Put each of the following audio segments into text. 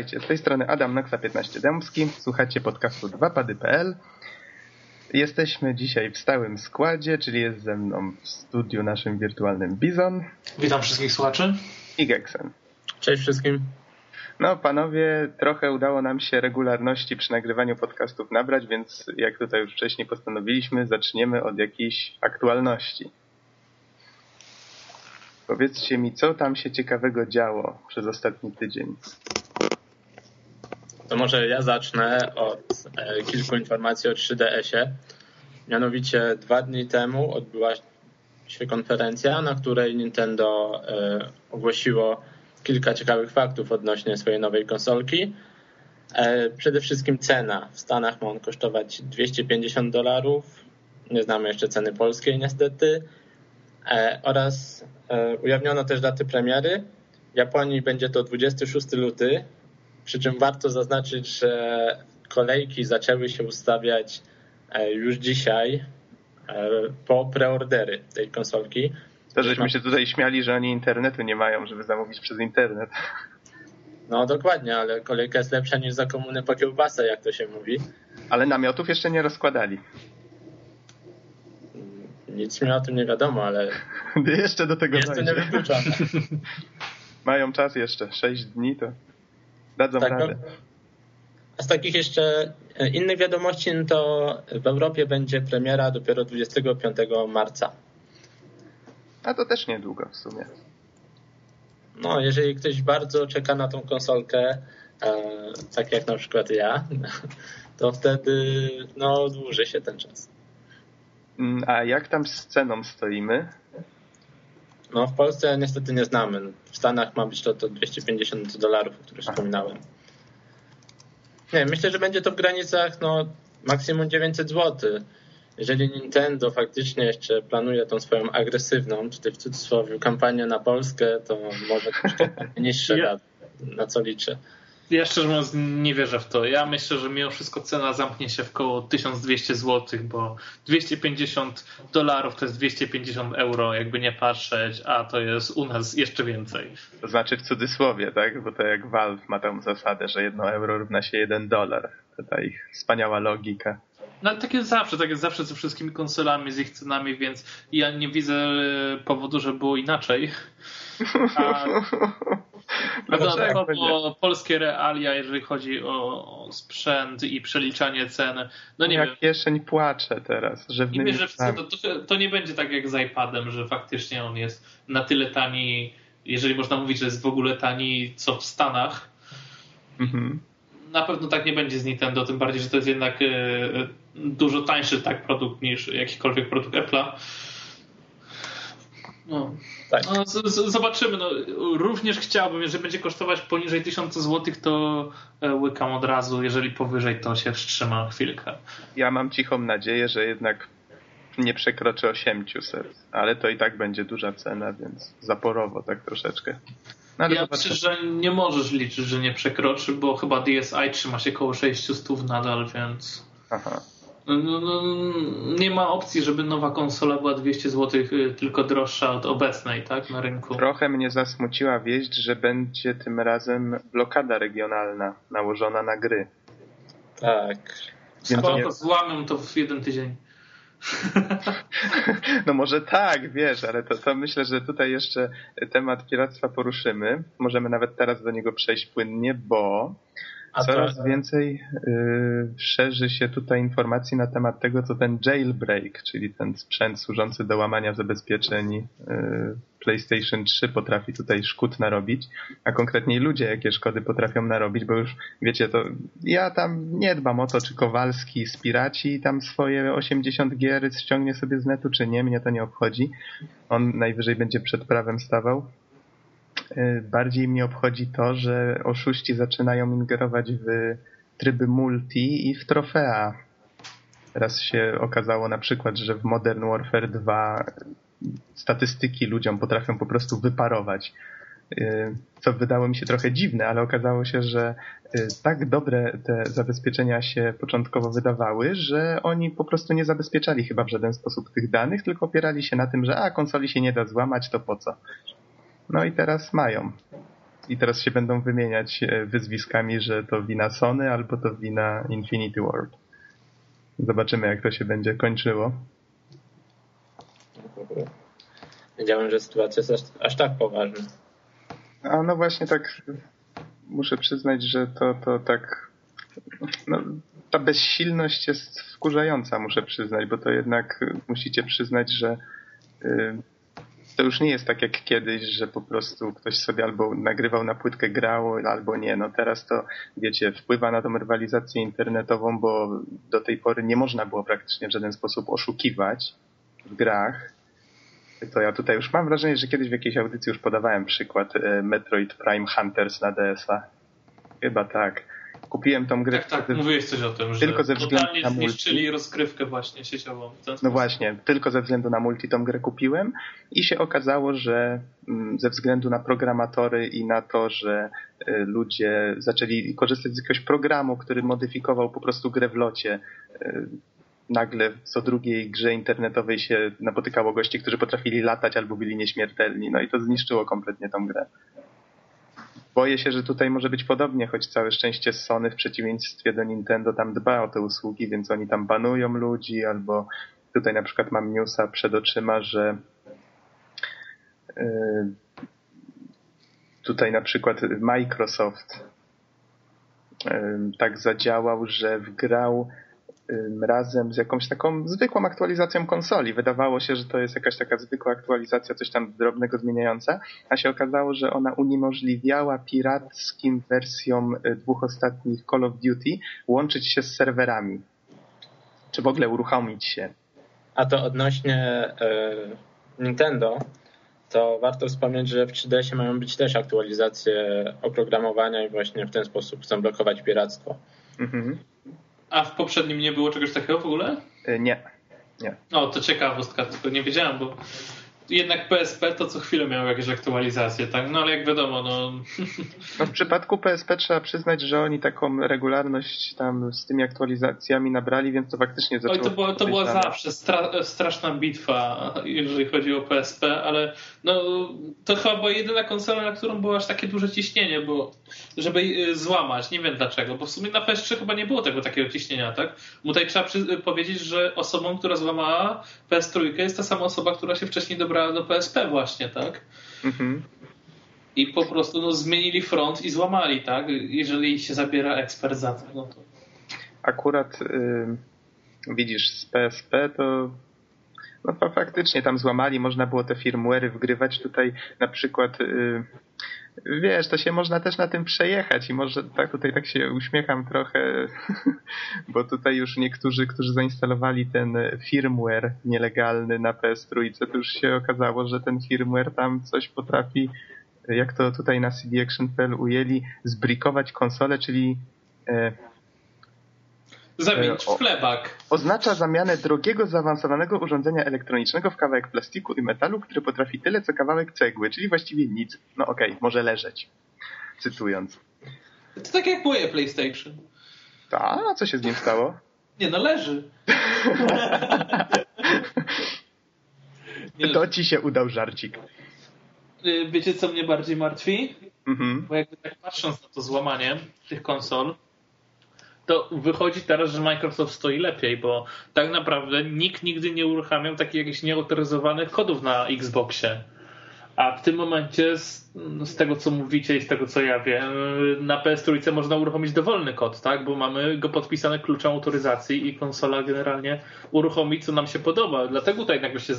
Witajcie, z tej strony Adam Noxa 15 Dębski, słuchacie podcastu 2pady.pl. Jesteśmy dzisiaj w stałym składzie, czyli jest ze mną w studiu naszym wirtualnym Bizon. Witam wszystkich słuchaczy. I Geksen. Cześć wszystkim. No panowie, trochę udało nam się regularności przy nagrywaniu podcastów nabrać, więc jak tutaj już wcześniej postanowiliśmy, zaczniemy od jakiejś aktualności. Powiedzcie mi, co tam się ciekawego działo przez ostatni tydzień? To może ja zacznę od e, kilku informacji o 3DS-ie. Mianowicie dwa dni temu odbyła się konferencja, na której Nintendo e, ogłosiło kilka ciekawych faktów odnośnie swojej nowej konsolki. E, przede wszystkim cena. W Stanach ma on kosztować 250 dolarów. Nie znamy jeszcze ceny polskiej niestety. Oraz ujawniono też daty premiery. W Japonii będzie to 26 luty, przy czym warto zaznaczyć, że kolejki zaczęły się ustawiać e, już dzisiaj po preordery tej konsolki. To żeśmy się tutaj śmiali, że oni internetu nie mają, żeby zamówić przez internet. No dokładnie, ale kolejka jest lepsza niż za komuny po kiełbasę, jak to się mówi. Ale namiotów jeszcze nie rozkładali. Nic mi o tym nie wiadomo, ale. jeszcze do tego Jest to niewykluczone. Mają czas jeszcze, 6 dni to dadzą tak, radę. No, a z takich jeszcze e, innych wiadomości, no to w Europie będzie premiera dopiero 25 marca. A to też niedługo w sumie. No, jeżeli ktoś bardzo czeka na tą konsolkę, e, tak jak na przykład ja, to wtedy no, dłuży się ten czas. Mm, a jak tam z ceną stoimy? No w Polsce niestety nie znamy. W Stanach ma być to, to 250 dolarów, o których wspominałem. Nie, myślę, że będzie to w granicach no, maksimum 900 zł. Jeżeli Nintendo faktycznie jeszcze planuje tą swoją agresywną, tutaj w cudzysłowie, kampanię na Polskę, to może troszkę niższe, ja... na co liczę ja szczerze mówiąc nie wierzę w to. Ja myślę, że mimo wszystko cena zamknie się w koło 1200 zł, bo 250 dolarów to jest 250 euro, jakby nie patrzeć, a to jest u nas jeszcze więcej. To znaczy w cudzysłowie, tak? Bo to jak Valve ma tą zasadę, że 1 euro równa się 1 dolar. To ta ich wspaniała logika. No tak jest zawsze, tak jest zawsze ze wszystkimi konsolami, z ich cenami, więc ja nie widzę powodu, żeby było inaczej. A Dodatkowo polskie realia, jeżeli chodzi o sprzęt i przeliczanie cen. No nie Jak wiem. kieszeń płacze teraz. Że nie wiem, że to, to, nie będzie tak jak z iPadem, że faktycznie on jest na tyle tani, jeżeli można mówić, że jest w ogóle tani, co w Stanach. Mhm. Na pewno tak nie będzie z Nintendo, tym bardziej, że to jest jednak e, dużo tańszy tak produkt niż jakikolwiek produkt Apple'a. No. Tak. No, z, z, zobaczymy. No, również chciałbym, jeżeli będzie kosztować poniżej 1000 zł, to e, łykam od razu. Jeżeli powyżej, to się wstrzymam chwilkę. Ja mam cichą nadzieję, że jednak nie przekroczy 800, ale to i tak będzie duża cena, więc zaporowo tak troszeczkę. No, ja myślę, że nie możesz liczyć, że nie przekroczy, bo chyba DSi trzyma się koło 600 nadal, więc... Aha. No, no, nie ma opcji, żeby nowa konsola była 200 zł y, tylko droższa od obecnej, tak, na rynku. Trochę mnie zasmuciła wieść, że będzie tym razem blokada regionalna nałożona na gry. Tak. Więc Skoro to złamią to w jeden tydzień. No może tak, wiesz, ale to, to myślę, że tutaj jeszcze temat piractwa poruszymy. Możemy nawet teraz do niego przejść płynnie, bo Coraz to... więcej y, szerzy się tutaj informacji na temat tego, co ten jailbreak, czyli ten sprzęt służący do łamania zabezpieczeń y, PlayStation 3 potrafi tutaj szkód narobić, a konkretniej ludzie jakie szkody potrafią narobić, bo już wiecie, to ja tam nie dbam o to, czy Kowalski z Piraci tam swoje 80 gier ściągnie sobie z netu, czy nie, mnie to nie obchodzi. On najwyżej będzie przed prawem stawał. Y, bardziej mnie obchodzi to, że oszuści zaczynają ingerować w tryby multi i w trofea. Teraz się okazało na przykład, że w Modern Warfare 2 statystyki ludziom potrafią po prostu wyparować. Y, co wydało mi się trochę dziwne, ale okazało się, że y, tak dobre te zabezpieczenia się początkowo wydawały, że oni po prostu nie zabezpieczali chyba w żaden sposób tych danych, tylko opierali się na tym, że a konsoli się nie da złamać, to po co? No i teraz mają. i teraz się będą wymieniać e, wyzwiskami, że to wina Sony albo to wina Infinity World. Zobaczymy, jak to się będzie kończyło. Wiedziałem, że sytuacja jest aż, aż tak poważna. A no właśnie tak muszę przyznać, że to, to tak no, ta bezsilność jest wkurzająca, muszę przyznać, bo to jednak musicie przyznać, że y, to już nie jest tak jak kiedyś, że po prostu ktoś sobie albo nagrywał na płytkę, grał, albo nie. No teraz to, wiecie, wpływa na tą rywalizację internetową, bo do tej pory nie można było praktycznie w żaden sposób oszukiwać w grach. To ja tutaj już mam wrażenie, że kiedyś w jakiejś audycji już podawałem przykład y, Metroid Prime Hunters na DS-a. Chyba tak kupiłem tą grę. Tak, tak, mówiłeś coś o tym, tylko że ze względu na multi. zniszczyli rozgrywkę właśnie sieciową. No właśnie, tylko ze względu na multi tą grę kupiłem i się okazało, że mm, ze względu na programatory i na to, że y, ludzie zaczęli korzystać z jakiegoś programu, który modyfikował po prostu grę w locie, y, nagle co drugiej grze internetowej się napotykało gości, którzy potrafili latać albo byli nieśmiertelni. No i to zniszczyło kompletnie tą grę. Boję się, że tutaj może być podobnie, choć całe szczęście Sony w przeciwieństwie do Nintendo tam dba o te usługi, więc oni tam banują ludzi, albo tutaj na przykład mam newsa przed oczyma, że yy, tutaj na przykład Microsoft yy, tak zadziałał, że wgrał razem z jakąś taką zwykłą aktualizacją konsoli. Wydawało się, że to jest jakaś taka zwykła aktualizacja, coś tam drobnego zmieniająca, a się okazało, że ona uniemożliwiała pirackim wersjom y, dwóch ostatnich Call of Duty łączyć się z serwerami. Czy w ogóle uruchomić się. A to odnośnie y, Nintendo, to warto wspomnieć, że w 3DS mają być też aktualizacje oprogramowania i właśnie w ten sposób chcą blokować piractwo. Mhm. A w poprzednim nie było czegoś takiego w ogóle? E, nie. Nie. O, to ciekawostka, tylko nie wiedziałem, bo jednak PSP to co chwilę miało jakieś aktualizacje, tak? No ale jak wiadomo, no... no... w przypadku PSP trzeba przyznać, że oni taką regularność tam z tymi aktualizacjami nabrali, więc to faktycznie zaczęło... Oj, to, było, to była zawsze stra straszna bitwa, jeżeli chodzi o PSP, ale no to chyba była jedyna konsola, na którą było aż takie duże ciśnienie, bo żeby złamać, nie wiem dlaczego, bo w sumie na PS3 chyba nie było tego takiego ciśnienia, tak? Bo tutaj trzeba powiedzieć, że osobą, która złamała PS3 jest ta sama osoba, która się wcześniej dobrała do PSP właśnie, tak? Mhm. I po prostu no, zmienili front i złamali, tak? Jeżeli się zabiera ekspert za to, no to... Akurat yy, widzisz, z PSP to no faktycznie tam złamali, można było te firmware'y wgrywać. Tutaj na przykład yy, wiesz, to się można też na tym przejechać i może tak tutaj tak się uśmiecham trochę, bo tutaj już niektórzy, którzy zainstalowali ten firmware nielegalny na PS3, to już się okazało, że ten firmware tam coś potrafi, jak to tutaj na CD Action.pl ujęli, zbrikować konsolę, czyli e, Zamienić w chlebak. Oznacza zamianę drogiego, zaawansowanego urządzenia elektronicznego w kawałek plastiku i metalu, który potrafi tyle co kawałek cegły, czyli właściwie nic. No okej, okay, może leżeć. Cytując. To tak jak moje PlayStation. Ta, a co się z nim stało? Nie no, leży. to ci się udał żarcik. Y, wiecie, co mnie bardziej martwi? Mhm. Bo jakby tak patrząc na to złamanie tych konsol, to wychodzi teraz, że Microsoft stoi lepiej, bo tak naprawdę nikt nigdy nie uruchamiał takich jakichś nieautoryzowanych kodów na Xboxie. A w tym momencie, z, z, tego co mówicie i z tego co ja wiem, na PS3 można uruchomić dowolny kod, tak? Bo mamy go podpisane kluczem autoryzacji i konsola generalnie uruchomi, co nam się podoba. Dlatego tutaj nagle się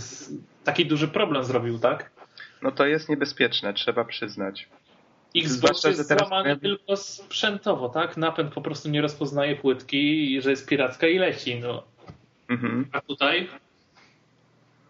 taki duży problem zrobił, tak? No to jest niebezpieczne, trzeba przyznać. Xbox jest złamany tylko sprzętowo, tak? Napęd po prostu nie rozpoznaje płytki, że jest piracka i leci. No. Mhm. A tutaj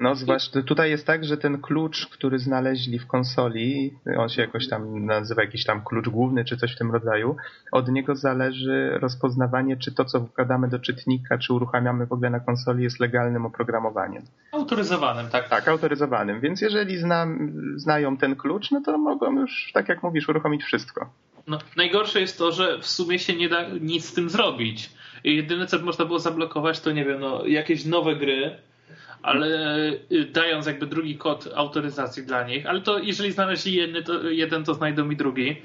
no zwłaszcza tutaj jest tak, że ten klucz, który znaleźli w konsoli, on się jakoś tam nazywa jakiś tam klucz główny czy coś w tym rodzaju, od niego zależy rozpoznawanie, czy to, co wkładamy do czytnika, czy uruchamiamy w ogóle na konsoli jest legalnym oprogramowaniem. Autoryzowanym, tak? Tak, autoryzowanym. Więc jeżeli znam, znają ten klucz, no to mogą już, tak jak mówisz, uruchomić wszystko. No, najgorsze jest to, że w sumie się nie da nic z tym zrobić. Jedyne, co można było zablokować, to nie wiem, no, jakieś nowe gry, ale y, dając jakby drugi kod autoryzacji dla nich, ale to jeżeli znaleźli jeden, to, jeden, to znajdą mi drugi.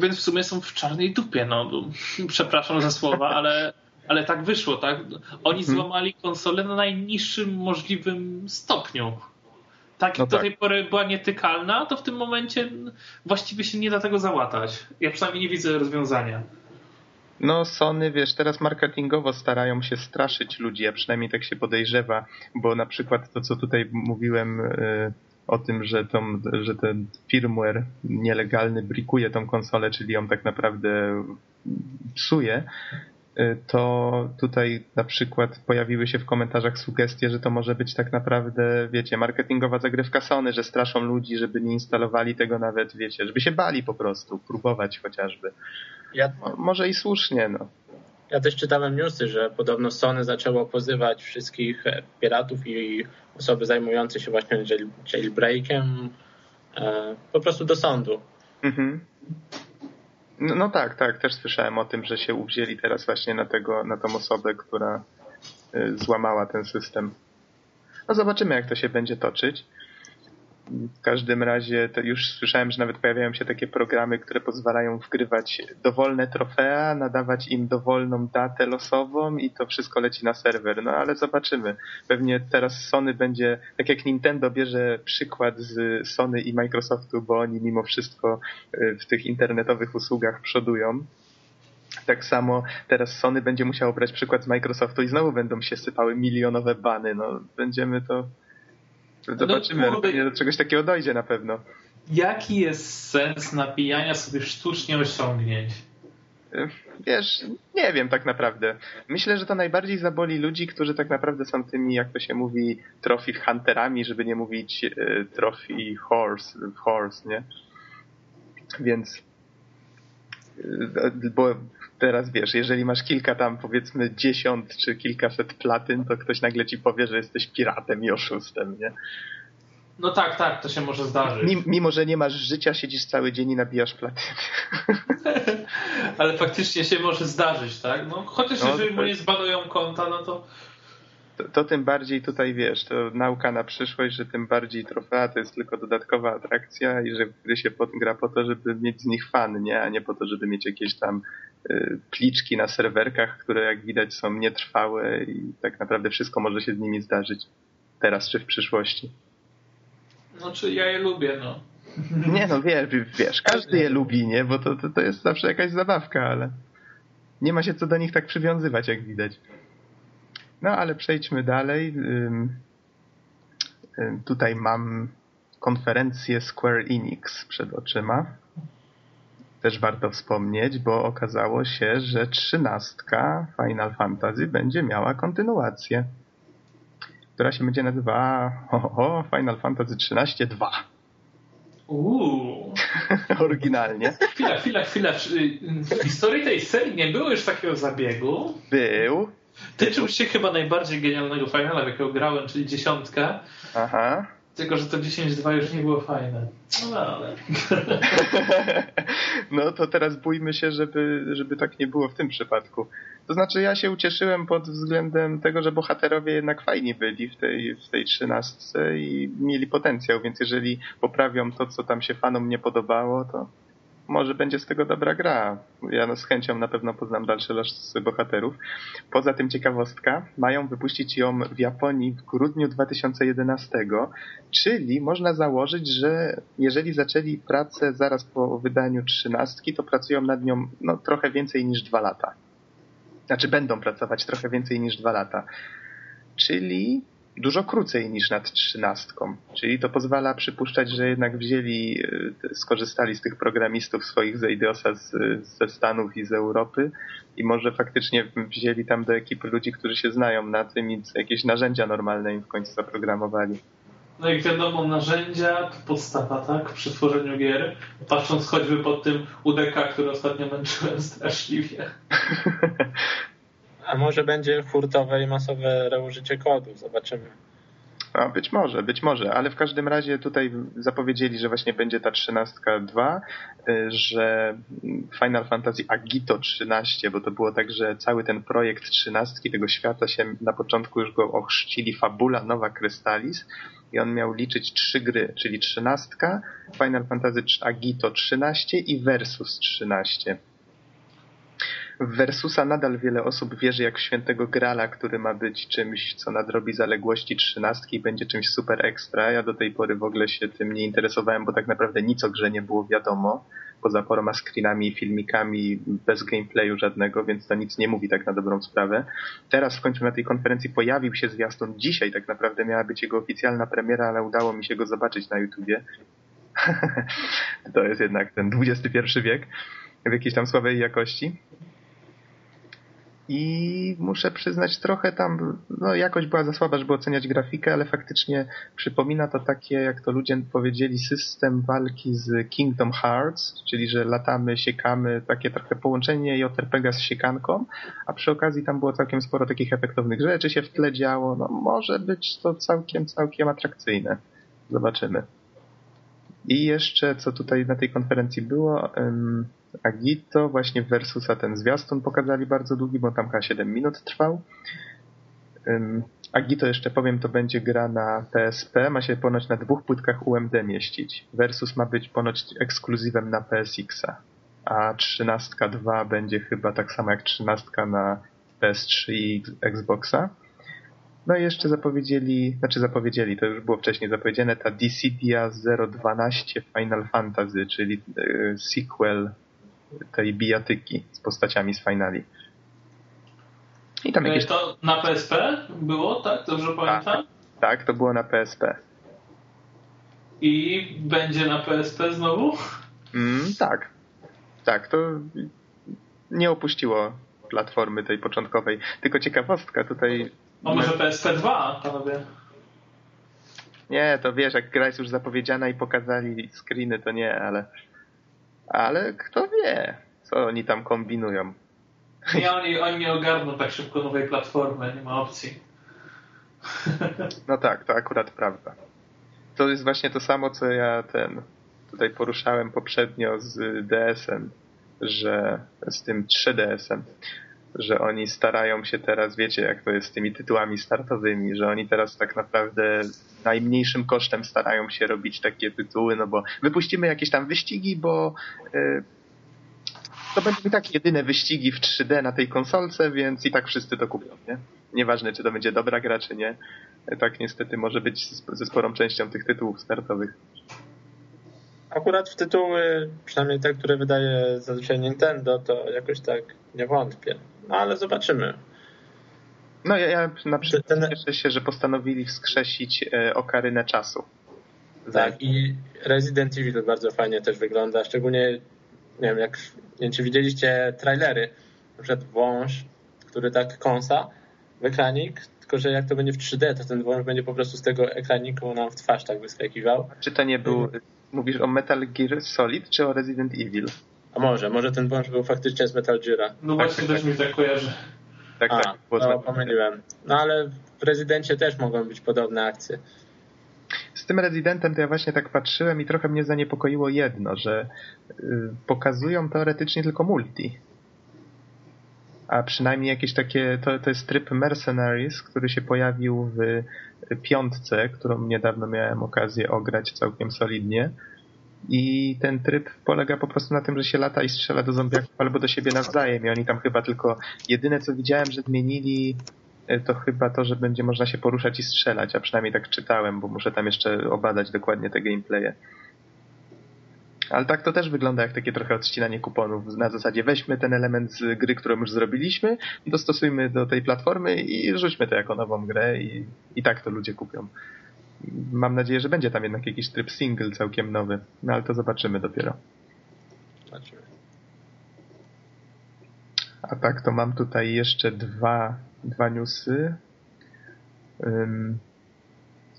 Więc w sumie są w czarnej dupie, no. Przepraszam za słowa, ale, ale tak wyszło, tak? Oni mhm. złamali konsolę na najniższym możliwym stopniu. Tak, no do tak. tej pory była nietykalna, to w tym momencie właściwie się nie da tego załatać. Ja przynajmniej nie widzę rozwiązania. No Sony, wiesz, teraz marketingowo starają się straszyć ludzi, a przynajmniej tak się podejrzewa, bo na przykład to, co tutaj mówiłem y, o tym, że, tą, że ten firmware nielegalny brikuje tą konsolę, czyli ją tak naprawdę psuje, y, to tutaj na przykład pojawiły się w komentarzach sugestie, że to może być tak naprawdę, wiecie, marketingowa zagrywka Sony, że straszą ludzi, żeby nie instalowali tego nawet, wiecie, żeby się bali po prostu, próbować chociażby. Ja... Może i słusznie, no. Ja też czytałem newsy, że podobno Sony zaczęło pozywać wszystkich e, piratów i osoby zajmujące się właśnie jailbreakiem e, po prostu do sądu. Mhm. No, no, tak, tak, też słyszałem o tym, że się uwzięli teraz właśnie na tego, na tą osobę, która e, złamała ten system. No zobaczymy, jak to się będzie toczyć. W każdym razie to już słyszałem, że nawet pojawiają się takie programy, które pozwalają wgrywać dowolne trofea, nadawać im dowolną datę losową i to wszystko leci na serwer. No ale zobaczymy. Pewnie teraz Sony będzie, tak jak Nintendo bierze przykład z Sony i Microsoftu, bo oni mimo wszystko y, w tych internetowych usługach przodują. Tak samo teraz Sony będzie musiało brać przykład z Microsoftu i znowu będą się sypały milionowe bany. No, będziemy to zobaczymy, no, kurde, do czegoś takiego dojdzie na pewno. Jaki jest sens napijania sobie sztucznie osiągnięć? Wiesz, nie wiem tak naprawdę. Myślę, że to najbardziej zaboli ludzi, którzy tak naprawdę są tymi, jak to się mówi, trophy hunterami, żeby nie mówić e, trophy horse, horse, nie? Więc bo teraz wiesz, jeżeli masz kilka tam powiedzmy dziesiąt czy kilkaset platyn, to ktoś nagle ci powie, że jesteś piratem i oszustem, nie? No tak, tak, to się może zdarzyć. Mimo, że nie masz życia, siedzisz cały dzień i nabijasz platyny. Ale faktycznie się może zdarzyć, tak? No, chociaż no, jeżeli mu nie zbanują konta, no to to, to, tym bardziej tutaj wiesz, to nauka na przyszłość, że tym bardziej trofea to jest tylko dodatkowa atrakcja i że gry się gra po to, żeby mieć z nich fan, nie? A nie po to, żeby mieć jakieś tam y, pliczki na serwerkach, które jak widać są nietrwałe i tak naprawdę wszystko może się z nimi zdarzyć. Teraz czy w przyszłości. No czy ja je lubię, no. Nie no, wiesz, wiesz każdy je lubi, nie? Bo to, to, to jest zawsze jakaś zabawka, ale nie ma się co do nich tak przywiązywać, jak widać. No ale przejdźmy dalej. Tutaj mam konferencję Square Enix przed oczyma. Też warto wspomnieć, bo okazało się, że trzynastka Final Fantasy będzie miała kontynuację, która się będzie nazywała ho, Final Fantasy 13 2. Uuu. Oryginalnie. Chwila, chwila, chwila. W historii tej serii nie było już takiego zabiegu? Był. Tyczył się chyba najbardziej genialnego finala, jakiego grałem, czyli dziesiątka. Aha. Tylko, że to 10-2 już nie było fajne. No ale. no to teraz bójmy się, żeby, żeby tak nie było w tym przypadku. To znaczy ja się ucieszyłem pod względem tego, że bohaterowie jednak fajni byli w tej, w tej trzynastce i mieli potencjał, więc jeżeli poprawią to, co tam się fanom nie podobało, to może będzie z tego dobra gra. Ja no z chęcią na pewno poznam dalsze losy bohaterów. Poza tym ciekawostka, mają wypuścić ją w Japonii w grudniu 2011, czyli można założyć, że jeżeli zaczęli pracę zaraz po wydaniu trzynastki, to pracują nad nią no, trochę więcej niż dwa lata. Znaczy będą pracować trochę więcej niż dwa lata. Czyli dużo krócej niż nad trzynastką. Czyli to pozwala przypuszczać, że jednak wzięli, e, skorzystali z tych programistów swoich z Eidiosa z, ze Stanów i z Europy i może faktycznie wzięli tam do ekipy ludzi, którzy się znają na tym i jakieś narzędzia normalne im w końcu zaprogramowali. No i wiadomo, narzędzia to podstawa, tak? Przy tworzeniu gier. Patrząc choćby pod tym UDK, który ostatnio męczyłem straszliwie. A może będzie hurtowe i masowe reużycie kodu, zobaczymy. A być może, być może, ale w każdym razie tutaj zapowiedzieli, że właśnie będzie ta 13.2, y, że Final Fantasy Agito 13, bo to było tak, że cały ten projekt 13 tego świata się na początku już go ochrzcili Fabula Nowa Krystalis i on miał liczyć trzy gry, czyli 13, Final Fantasy Agito 13 i Versus 13 w Versusa nadal wiele osób wierzy jak w świętego Grala, który ma być czymś, co nadrobi zaległości trzynastki i będzie czymś super ekstra. Ja do tej pory w ogóle się tym nie interesowałem, bo tak naprawdę nic o grze nie było wiadomo, poza paroma screenami i filmikami bez gameplayu żadnego, więc to nic nie mówi tak na dobrą sprawę. Teraz w końcu na tej konferencji pojawił się zwiastun. Dzisiaj tak naprawdę miała być jego oficjalna premiera, ale udało mi się go zobaczyć na YouTubie. to jest jednak ten XXI wiek w jakiejś tam słabej jakości i muszę przyznać trochę tam, no jakość była za słaba, żeby oceniać grafikę, ale faktycznie przypomina to takie, jak to ludzie powiedzieli, system walki z Kingdom Hearts, czyli że latamy, siekamy, takie trochę połączenie JRPG z siekanką, a przy okazji tam było całkiem sporo takich efektownych rzeczy się w tle działo, no może być to całkiem, całkiem atrakcyjne. Zobaczymy. I jeszcze, co tutaj na tej konferencji było, Agito, właśnie Versusa ten zwiastun pokazali bardzo długi, bo tam chyba 7 minut trwał. Agito jeszcze powiem, to będzie gra na PSP, ma się ponoć na dwóch płytkach UMD mieścić. Versus ma być ponoć ekskluzywem na PSX-a, a 13.2 będzie chyba tak samo jak 13 na PS3 i Xboxa. No i jeszcze zapowiedzieli, znaczy zapowiedzieli, to już było wcześniej zapowiedziane, ta Dissidia 012 Final Fantasy, czyli y, sequel tej bijatyki z postaciami z finali. I tam jakieś... To na PSP było, tak? Dobrze tak, pamiętam? Tak, to było na PSP. I będzie na PSP znowu? Mm, tak. Tak, to nie opuściło platformy tej początkowej. Tylko ciekawostka tutaj. A może PSP 2, panowie? Nie, to wiesz, jak gra jest już zapowiedziana i pokazali screeny, to nie, ale ale kto wie, co oni tam kombinują. Nie, oni, oni nie ogarną tak szybko nowej platformy, nie ma opcji. No tak, to akurat prawda. To jest właśnie to samo, co ja ten tutaj poruszałem poprzednio z DS-em, że z tym 3DS-em, że oni starają się teraz, wiecie jak to jest z tymi tytułami startowymi, że oni teraz tak naprawdę najmniejszym kosztem starają się robić takie tytuły, no bo wypuścimy jakieś tam wyścigi, bo yy, to będą i tak jedyne wyścigi w 3D na tej konsolce, więc i tak wszyscy to kupią, nie? Nieważne, czy to będzie dobra gra, czy nie. Tak niestety może być ze sporą częścią tych tytułów startowych. Akurat w tytuły, przynajmniej te, które wydaje zazwyczaj Nintendo, to jakoś tak nie wątpię. No ale zobaczymy. No ja, ja na przykład Ten... cieszę się, że postanowili wskrzesić e, okarynę czasu. Tak, i Resident Evil bardzo fajnie też wygląda, szczególnie nie wiem, jak nie wiem, czy widzieliście trailery, na przykład wąż, który tak kąsa w ekranik, tylko że jak to będzie w 3D, to ten wąż będzie po prostu z tego ekraniku nam w twarz tak wyskakiwał. Czy to nie był, mówisz o Metal Gear Solid, czy o Resident Evil? A może, może ten wąż był faktycznie z Metal Geara. No właśnie, tak, też mi tak kojarzy. Tak, A, tak. No, pomyliłem. No ale w Rezydencie też mogą być podobne akcje. Z tym Rezydentem to ja właśnie tak patrzyłem i trochę mnie zaniepokoiło jedno, że y, pokazują teoretycznie tylko multi. A przynajmniej jakieś takie, to, to jest tryb Mercenaries, który się pojawił w piątce, którą niedawno miałem okazję ograć całkiem solidnie. I ten tryb polega po prostu na tym, że się lata i strzela do zombiaków albo do siebie nawzajem. I oni tam chyba tylko jedyne co widziałem, że zmienili e, to chyba to, że będzie można się poruszać i strzelać, a przynajmniej tak czytałem, bo muszę tam jeszcze obadać dokładnie te gameplaye. Ale tak to też wygląda jak takie trochę odcinanie kuponów. Na zasadzie weźmy ten element z gry, którą już zrobiliśmy, dostosujmy do tej platformy i rzućmy to jako nową grę i, i tak to ludzie kupią mam nadzieję, że będzie tam jednak jakiś tryb single całkiem nowy, no ale to zobaczymy dopiero. A tak, to mam tutaj jeszcze dwa, dwa newsy. Um,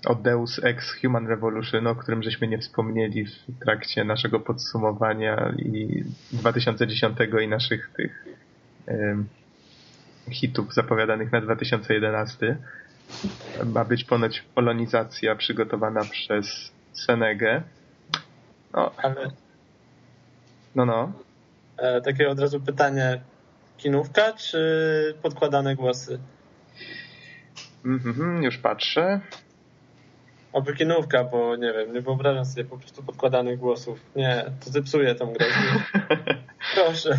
o Deus Ex Human Revolution, o którym żeśmy nie wspomnieli w trakcie naszego podsumowania i 2010 i naszych tych um, hitów zapowiadanych na 2011. Ma być ponoć polonizacja przygotowana przez Senegę. No, ale... No, no. E, takie od razu pytanie. Kinówka czy podkładane głosy? Mhm, już patrzę. Oby kinówka, bo nie wiem, nie wyobrażam sobie po prostu podkładanych głosów. Nie, to zepsuje tą grę. Proszę.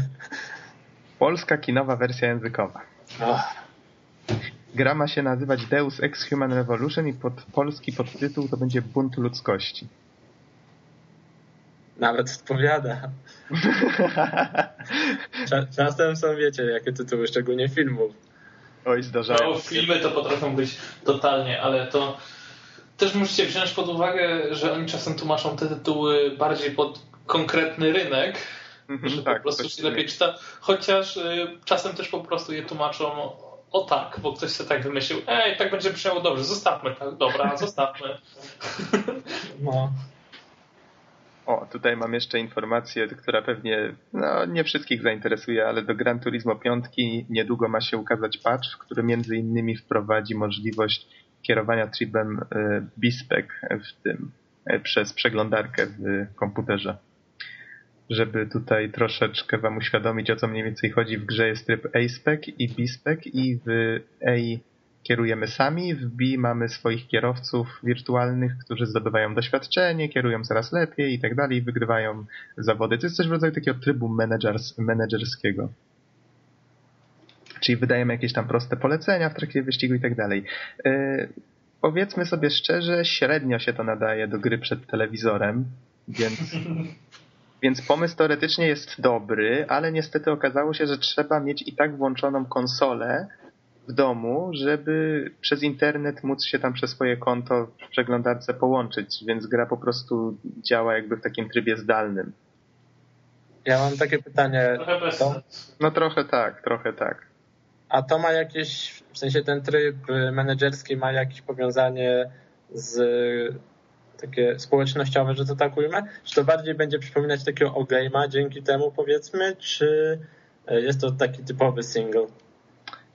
Polska kinowa wersja językowa. Ach. Gra ma się nazywać Deus Ex Human Revolution i pod polski podtytuł to będzie Bunt ludzkości. Nawet odpowiada. Czasem są, wiecie, jakie tytuły, szczególnie filmów. Oj, zdarzają no, filmy to potrafią być totalnie, ale to też musicie wziąć pod uwagę, że oni czasem tłumaczą te tytuły bardziej pod konkretny rynek, mm-hmm, że tak, po prostu się lepiej czyta, chociaż y, czasem też po prostu je tłumaczą o tak, bo ktoś sobie tak wymyślił, ej, tak będzie brzmiało dobrze, zostawmy tak, dobra, zostawmy. No. O, tutaj mam jeszcze informację, która pewnie no, nie wszystkich zainteresuje, ale do Gran Turismo 5 niedługo ma się ukazać patch, który między innymi wprowadzi możliwość kierowania tribem e, BISPEC w tym e, przez przeglądarkę w komputerze. Żeby tutaj troszeczkę wam uświadomić, o co mniej więcej chodzi, w grze jest tryb A-Spec i B-Spec i w A kierujemy sami, w B mamy swoich kierowców wirtualnych, którzy zdobywają doświadczenie, kierują coraz lepiej i tak dalej, wygrywają zawody. To jest coś w rodzaju takiego trybu menedżers, menedżerskiego. Czyli wydajemy jakieś tam proste polecenia w trakcie wyścigu i tak dalej. Yy, powiedzmy sobie szczerze, średnio się to nadaje do gry przed telewizorem, więc Więc pomysł teoretycznie jest dobry, ale niestety okazało się, że trzeba mieć i tak włączoną konsolę, w domu, żeby przez internet móc się tam przez swoje konto w przeglądarce połączyć, więc gra po prostu działa jakby w takim trybie zdalnym. Ja mam takie pytanie. Trochę to... No trochę tak, trochę tak. A to ma jakieś, w sensie ten tryb menedżerski ma jakieś powiązanie z takie społecznościowe, że to tak ujmę? Czy to bardziej będzie przypominać takiego o dzięki temu powiedzmy, czy jest to taki typowy single?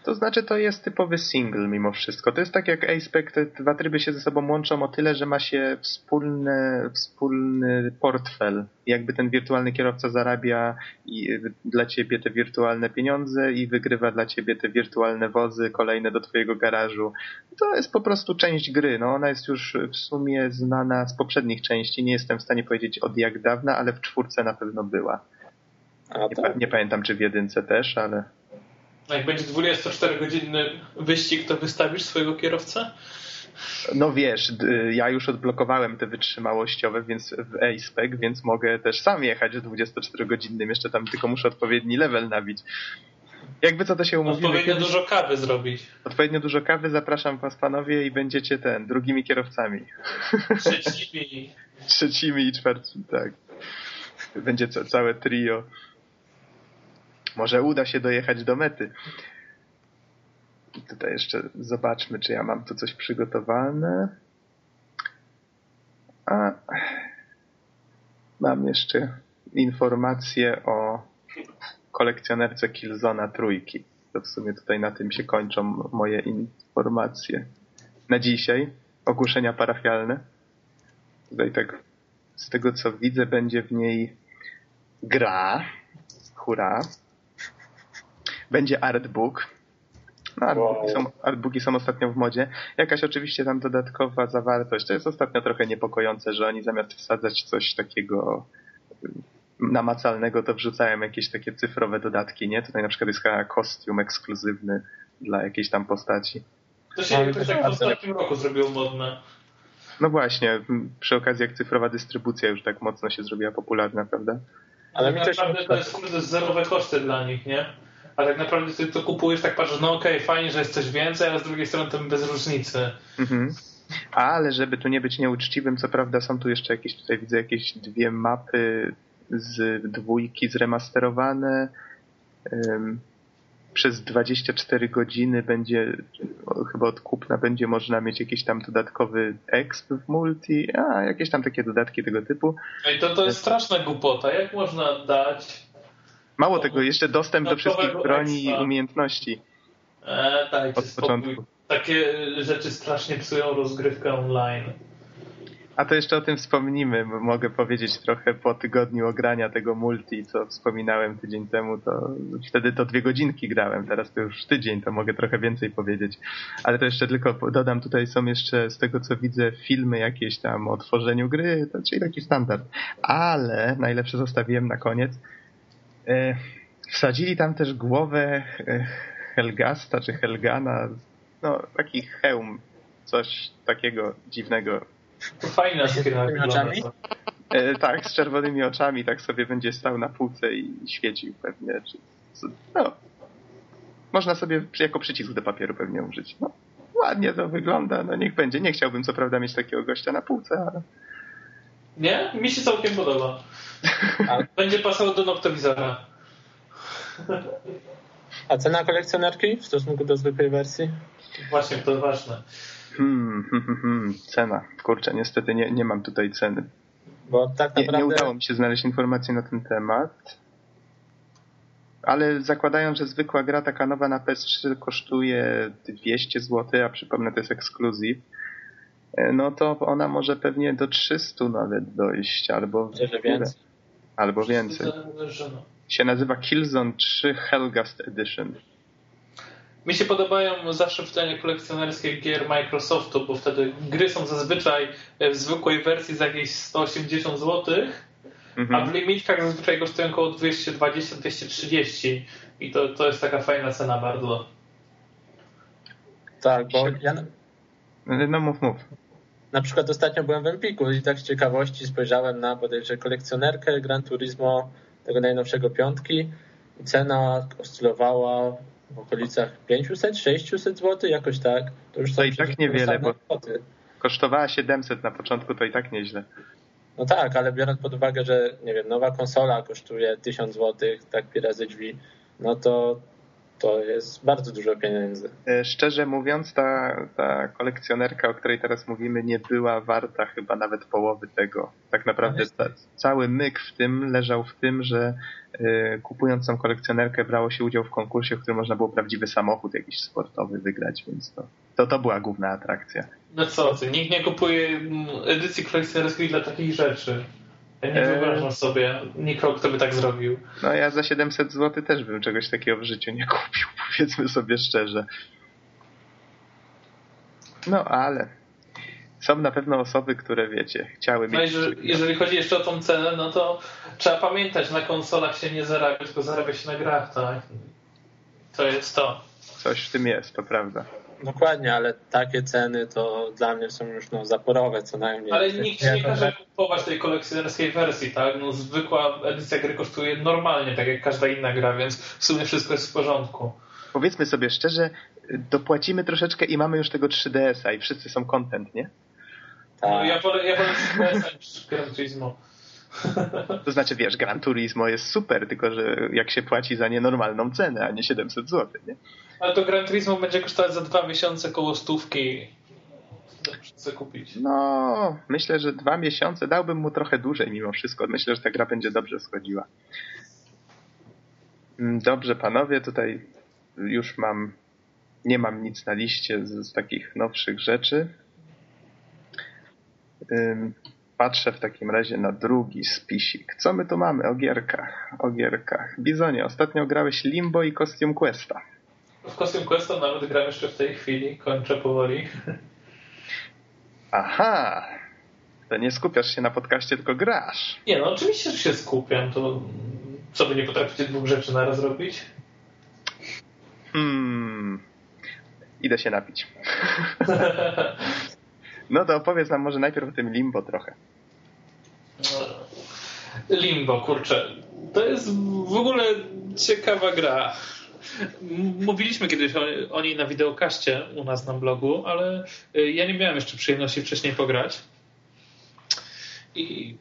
To znaczy to jest typowy single mimo wszystko. To jest tak jak Aspect, te dwa tryby się ze sobą łączą o tyle, że ma się wspólny, wspólny portfel. Jakby ten wirtualny kierowca zarabia i dla ciebie te wirtualne pieniądze i wygrywa dla ciebie te wirtualne wozy kolejne do twojego garażu. To jest po prostu część gry. No, ona jest już w sumie znana z poprzednich części. Nie jestem w stanie powiedzieć od jak dawna, ale w czwórce na pewno była. Nie, tak. nie pamiętam czy w jedynce też, ale... A jak będzie 24-godzinny wyścig, to wystawisz swojego kierowcę? No wiesz, ja już odblokowałem te wytrzymałościowe więc w A-Spec, więc mogę też sam jechać 24-godzinnym. Jeszcze tam tylko muszę odpowiedni level nabić. Jakby co to się umówimy. Odpowiednio kiedyś... dużo kawy zrobić. Odpowiednio dużo kawy, zapraszam was panowie i będziecie ten, drugimi kierowcami. Trzecimi. Trzecimi i czwartymi, tak. Będzie całe trio. Może uda się dojechać do mety. I tutaj jeszcze zobaczmy, czy ja mam tu coś przygotowane. A mam jeszcze informację o kolekcjonerce Killzona trójki. To w sumie tutaj na tym się kończą moje informacje. Na dzisiaj ogłoszenia parafialne. Tutaj tak z tego co widzę będzie w niej gra. Hurra będzie artbook. No, artbooki, wow. są, artbooki są ostatnio w modzie. Jakaś oczywiście tam dodatkowa zawartość. To jest ostatnio trochę niepokojące, że oni zamiast wsadzać coś takiego namacalnego, to wrzucają jakieś takie cyfrowe dodatki, nie? Tutaj na przykład jest kostium ekskluzywny dla jakiejś tam postaci. To się jakoś tak w ostatnim roku zrobiło modne. No właśnie, przy okazji jak cyfrowa dystrybucja już tak mocno się zrobiła popularna, prawda? Ale tak naprawdę to jest kurde zerowe koszty dla nich, nie? A tak naprawdę ty to kupujesz, tak patrzysz, no okej, okay, fajnie, że jest coś więcej, ale z drugiej strony to bez różnicy. Mhm. Ale żeby tu nie być nieuczciwym, co prawda są tu jeszcze jakieś, tutaj widzę jakieś dwie mapy z dwójki zremasterowane. Um, przez 24 godziny będzie, chyba od kupna będzie można mieć jakiś tam dodatkowy exp w multi, a jakieś tam takie dodatki tego typu. I to, to jest straszna głupota. Jak można dać Mało tego, jeszcze dostęp do wszystkich broni i umiejętności. E, tak, Od początku. Takie rzeczy strasznie psują rozgrywkę online. A to jeszcze o tym wspomnimy. Mogę powiedzieć trochę po tygodniu ogrania tego multi, co wspominałem tydzień temu, to wtedy to dwie godzinki grałem, teraz to już tydzień, to mogę trochę więcej powiedzieć. Ale to jeszcze tylko dodam, tutaj są jeszcze z tego co widzę filmy jakieś tam o tworzeniu gry, to czyli taki standard. Ale najlepsze zostawiłem na koniec. E, wsadzili tam też głowę e, Helgasta czy Helgana, no taki hełm, coś takiego dziwnego Fajna skina oczami? E, tak, z czerwonymi oczami, tak sobie będzie stał na półce i świecił pewnie. Czy, no, można sobie jako przycisk do papieru pewnie użyć. No, ładnie to wygląda, no niech będzie. Nie chciałbym co prawda mieć takiego gościa na półce, ale... Nie? Mi się całkiem podoba. Będzie pasował do noktowizora. A cena kolekcjonerki w stosunku do zwykłej wersji? Właśnie, to ważne. Hmm, hmm, hmm, hmm, cena. Kurczę, niestety nie, nie mam tutaj ceny. Bo tak naprawdę... nie, nie udało mi się znaleźć informacji na ten temat. Ale zakładając, że zwykła gra taka nowa na PS3 kosztuje 200 zł, a przypomnę, to jest ekskluzyw, no to ona może pewnie do 300 nawet dojść, albo więcej. Albo więcej. Się nazywa Killzone 3 Helgast Edition. Mi się podobają zawsze wydania kolekcjonerskie gier Microsoftu, bo wtedy gry są zazwyczaj w zwykłej wersji za jakieś 180 zł, mhm. a w limitkach zazwyczaj kosztują około 220-230 i to, to jest taka fajna cena bardzo. Tak, bo ja... No mów, mów. Na przykład ostatnio byłem w Empiku i tak z ciekawości spojrzałem na bodajże kolekcjonerkę Gran Turismo tego najnowszego piątki i cena oscylowała w okolicach 500-600 zł, jakoś tak. To już to i tak niewiele, bo kwoty. kosztowała 700 na początku, to i tak nieźle. No tak, ale biorąc pod uwagę, że nie wiem, nowa konsola kosztuje 1000 zł, tak pi razy drzwi, no to to jest bardzo dużo pieniędzy. E, szczerze mówiąc, ta, ta kolekcjonerka, o której teraz mówimy, nie była warta chyba nawet połowy tego. Tak naprawdę ta, cały myk w tym leżał w tym, że y, kupując tą kolekcjonerkę brało się udział w konkursie, w którym można było prawdziwy samochód jakiś sportowy wygrać, więc to, to, to była główna atrakcja. No co ty, nikt nie kupuje mm, edycji kolekcjonerskiej dla takich rzeczy. Ja nie e, wyobrażam sobie nikogo, kto by tak zrobił. No ja za 700 zł też bym czegoś takiego w życiu nie kupił, powiedzmy sobie szczerze. No ale są na pewno osoby, które wiecie, chciały no mieć. Jeżeli, jeżeli chodzi jeszcze o tą cenę, no to trzeba pamiętać, na konsolach się nie zarabia, tylko zarabia się na grach, tak? To jest to. Coś w tym jest, to prawda. Dokładnie, ale takie ceny to dla mnie są już no, zaporowe co najmniej. Ale nikt nie każe kupować tej kolekcjonerskiej wersji, tak? No, zwykła edycja gry kosztuje normalnie, tak jak każda inna gra, więc w sumie wszystko jest w porządku. Powiedzmy sobie szczerze, dopłacimy troszeczkę i mamy już tego 3DS-a i wszyscy są content, nie? Tak. No, ja wolę, ja wolę 3DS-a niż Gran Turismo. To znaczy, wiesz, Gran Turismo jest super, tylko że jak się płaci za nienormalną cenę, a nie 700 zł, nie? Ale to Gran Turismo będzie kosztować za dwa miesiące koło stówki. Chcę kupić. No, myślę, że dwa miesiące dałbym mu trochę dłużej mimo wszystko. Myślę, że ta gra będzie dobrze schodziła. Mm, dobrze, panowie, tutaj już mam, nie mam nic na liście z, z takich nowszych rzeczy. Patrzę w takim razie na drugi spisik. Co my tu mamy o gierkach? O gierkach. Bizonie, ostatnio grałeś Limbo i Costume Questa. W Costume Questa nawet gram jeszcze w tej chwili, kończę powoli. Aha, to nie skupiasz się na podcaście, tylko grasz. Nie, no oczywiście, że się skupiam. To co, wy nie potraficie dwóch rzeczy naraz robić? Hmm. Idę się napić. no to opowiedz nam może najpierw o tym Limbo trochę. Limbo, kurczę. To jest w ogóle ciekawa gra. Mówiliśmy kiedyś o, niej na wideokaście u nas na blogu, ale y, ja nie miałem jeszcze przyjemności wcześniej pograć. I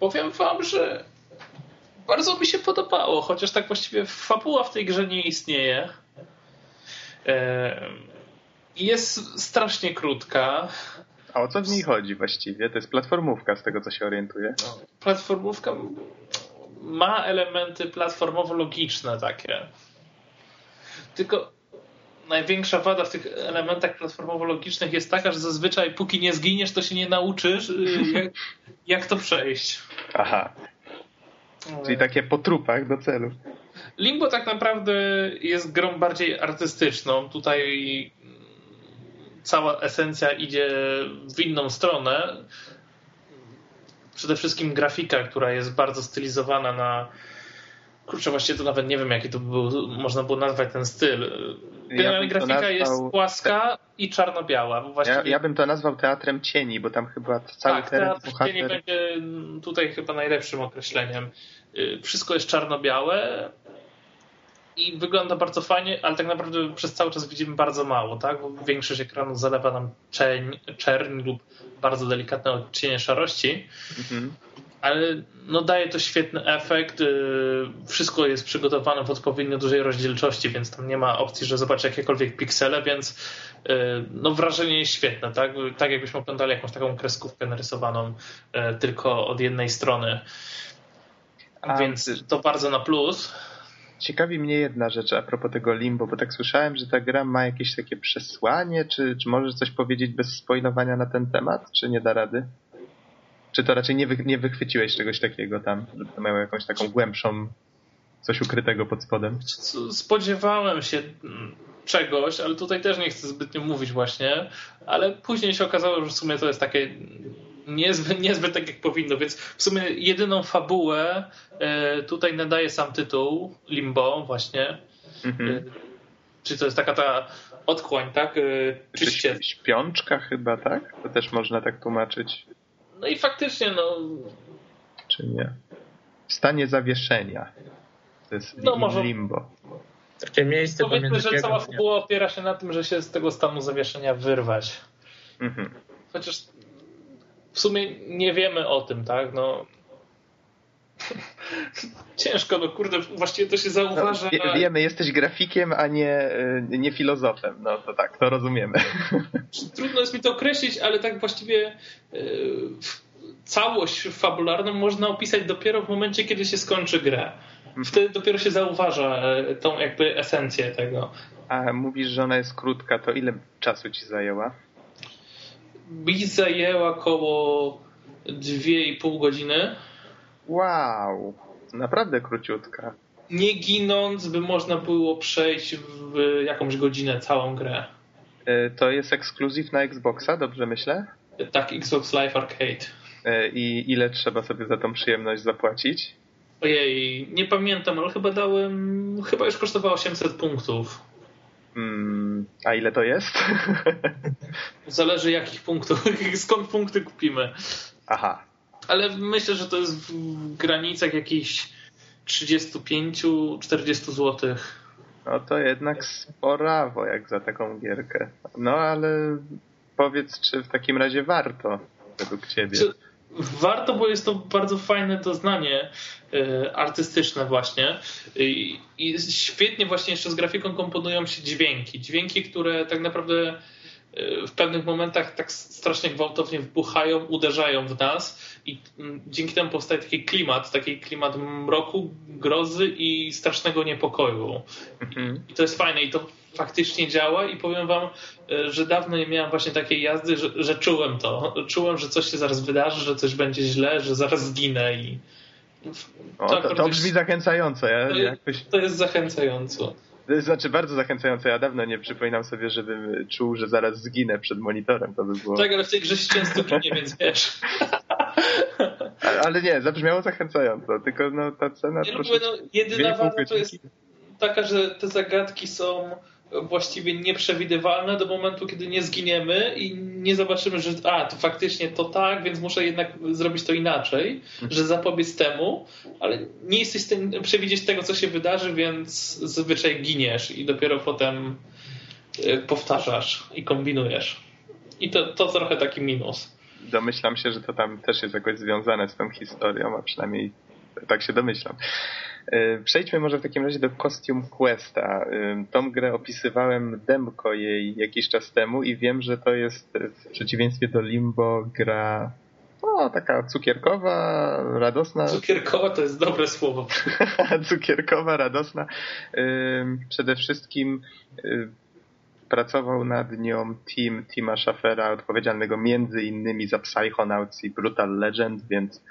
powiem wam, że bardzo mi się podobało, chociaż tak właściwie fabuła w tej grze nie istnieje. Jest strasznie krótka. A o co w niej chodzi właściwie? To jest platformówka, z tego co się orientuję. Platformówka ma elementy platformowo-logiczne takie. Tylko największa wada w tych elementach platformowo-logicznych jest taka, że zazwyczaj póki nie zginiesz, to się nie nauczysz, y, jak, jak to przejść. Aha. Czyli takie po trupach do celu. Limbo tak naprawdę jest grą bardziej artystyczną. Tutaj cała esencja idzie w inną stronę. Przede wszystkim grafika, która jest bardzo stylizowana na. Kurczę, właściwie to nawet nie wiem, jaki to był, można było nazwać ten styl. Generalnie ja grafika nazwał... jest płaska i czarno-biała. Właściwie... Ja, ja, bym to nazwał teatrem cieni, bo tam chyba cały tak, teren teatr cieni będzie tutaj chyba najlepszym określeniem. Y, wszystko jest czarno-białe, i wygląda bardzo fajnie, ale tak naprawdę przez cały czas widzimy bardzo mało, tak? Bo większość ekranu zalewa nam czerń, czerń lub bardzo delikatne odcienie szarości. Mhm. Ale no daje to świetny efekt. Y, wszystko jest przygotowane w odpowiednio dużej rozdzielczości, więc tam nie ma opcji, że zobaczy jakiekolwiek piksele, więc y, no wrażenie jest świetne, tak? Tak jakbyśmy oglądali jakąś taką kreskówkę narysowaną y, tylko od jednej strony. A, więc to bardzo na plus. Ciekawi mnie jedna rzecz a propos tego Limbo, bo tak słyszałem, że ta gra ma jakieś takie przesłanie, czy, czy możesz coś powiedzieć bez spoilowania na ten temat, czy nie da rady? Czy to raczej nie, wy, nie wychwyciłeś czegoś takiego tam, że to miało jakąś taką głębszą, coś ukrytego pod spodem? Spodziewałem się czegoś, ale tutaj też nie chcę zbytnio mówić właśnie, ale później się okazało, że w sumie to jest takie niezbyt, niezbyt tak jak powinno, więc w sumie jedyną fabułę e, tutaj nadaje sam tytuł Limbo właśnie. Mhm. E, czy to jest taka ta odchłań, tak? E, Czyście. Śpiączka chyba, tak? To też można tak tłumaczyć. No i faktycznie, no... Czy nie? W stanie zawieszenia. To jest no, może... limbo. Takie miejsce Powiedzmy, że cała fabuła opiera się na tym, że się z tego stanu zawieszenia wyrwać. Mhm. Chociaż w sumie nie wiemy o tym, tak? No, Ciężko, no kurde, właściwie to się zauważa. No, wie, wiemy, jesteś grafikiem, a nie, y, nie filozofem. No to tak, to rozumiemy. Trudno jest mi to określić, ale tak właściwie yy, całość fabularną można opisać dopiero w momencie, kiedy się skończy grę. Mhm. Wtedy dopiero się zauważa y, tą jakby esencję tego. A mówisz, że ona jest krótka, to ile czasu ci zajęła? Mi zajęła około 2,5 godziny. Wow, naprawdę króciutka. Nie ginąc, by można było przejść w jakąś godzinę całą grę. E, to jest ekskluzyw na Xboxa, dobrze myślę? Tak, Xbox Live Arcade. E, I ile trzeba sobie za tą przyjemność zapłacić? Ojej, nie pamiętam, ale chyba dałem, chyba już kosztowało 800 punktów. Mm, a ile to jest? Zależy jakich punktów, skąd punkty kupimy. Aha. Ale myślę, że to jest w granicach jakichś 35-40 zł. No to jednak sporawo jak za taką gierkę. No ale powiedz, czy w takim razie warto według ciebie? Czy warto, bo jest to bardzo fajne doznanie e, artystyczne właśnie I, świetnie właśnie jeszcze z grafiką komponują się dźwięki. Dźwięki, które tak naprawdę e, w pewnych momentach tak strasznie gwałtownie wbuchają, uderzają w nas i mm, dzięki temu powstaje taki klimat, taki klimat mroku, grozy i strasznego niepokoju. Mhm. I to jest fajne i to faktycznie działa i powiem wam, e, że dawno nie miałem właśnie takiej jazdy, że, że czułem to. Czułem, że coś się zaraz wydarzy, że coś będzie źle, że zaraz zginę i o, to, to brzmi zachęcająco. Ja, to, jakoś... to jest zachęcające. To znaczy bardzo zachęcające. Ja dawno nie przypominam sobie, żebym czuł, że zaraz zginę przed monitorem. To by było... Tak, ale w tej grze się często ginie, więc wiesz. Ale, ale, nie, zabrzmiało zachęcająco, tylko no, ta cena nie troszeczkę... No, jedyna wada to jest taka, że te zagadki są właściwie nieprzewidywalne do momentu, kiedy nie zginiemy i nie zobaczymy, że a, to faktycznie to tak, więc muszę jednak zrobić to inaczej, mhm. że zapobiec temu, ale nie jesteś w stanie przewidzieć tego, co się wydarzy, więc zazwyczaj giniesz i dopiero potem e, powtarzasz i kombinujesz. I to, to trochę taki minus. Domyślam się, że to tam też jest jakoś związane z tą historią, a przynajmniej tak się domyślam. E, przejdźmy może w takim razie do Costume Questa. E, tą grę opisywałem demko jej jakiś czas temu i wiem, że to jest w przeciwieństwie do Limbo gra no, taka cukierkowa, radosna. Cukierkowa to jest dobre słowo. cukierkowa, radosna. E, przede wszystkim pracował nad nią team Tima Schaffera, odpowiedzialnego między innymi za Psychonauts i Brutal Legend, więc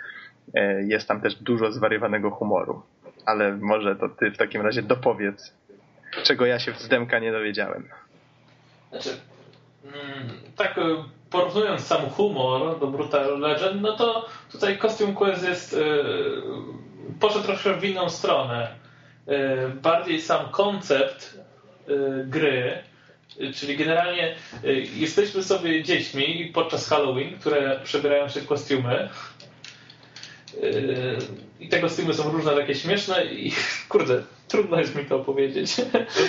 jest tam też dużo zwariowanego humoru. Ale może to ty w takim razie dopowiedz, czego ja się z Demka nie dowiedziałem. Znaczy, mm, tak e, porównując sam humor do Brutal Legend, no to tutaj Costume Quest jest poszedł troszkę w inną stronę. Bardziej sam koncept gry, czyli generalnie jesteśmy sobie dziećmi podczas Halloween, które przebierają się w kostiumy i te kostiumy są różne, takie śmieszne i kurde, trudno jest mi to opowiedzieć.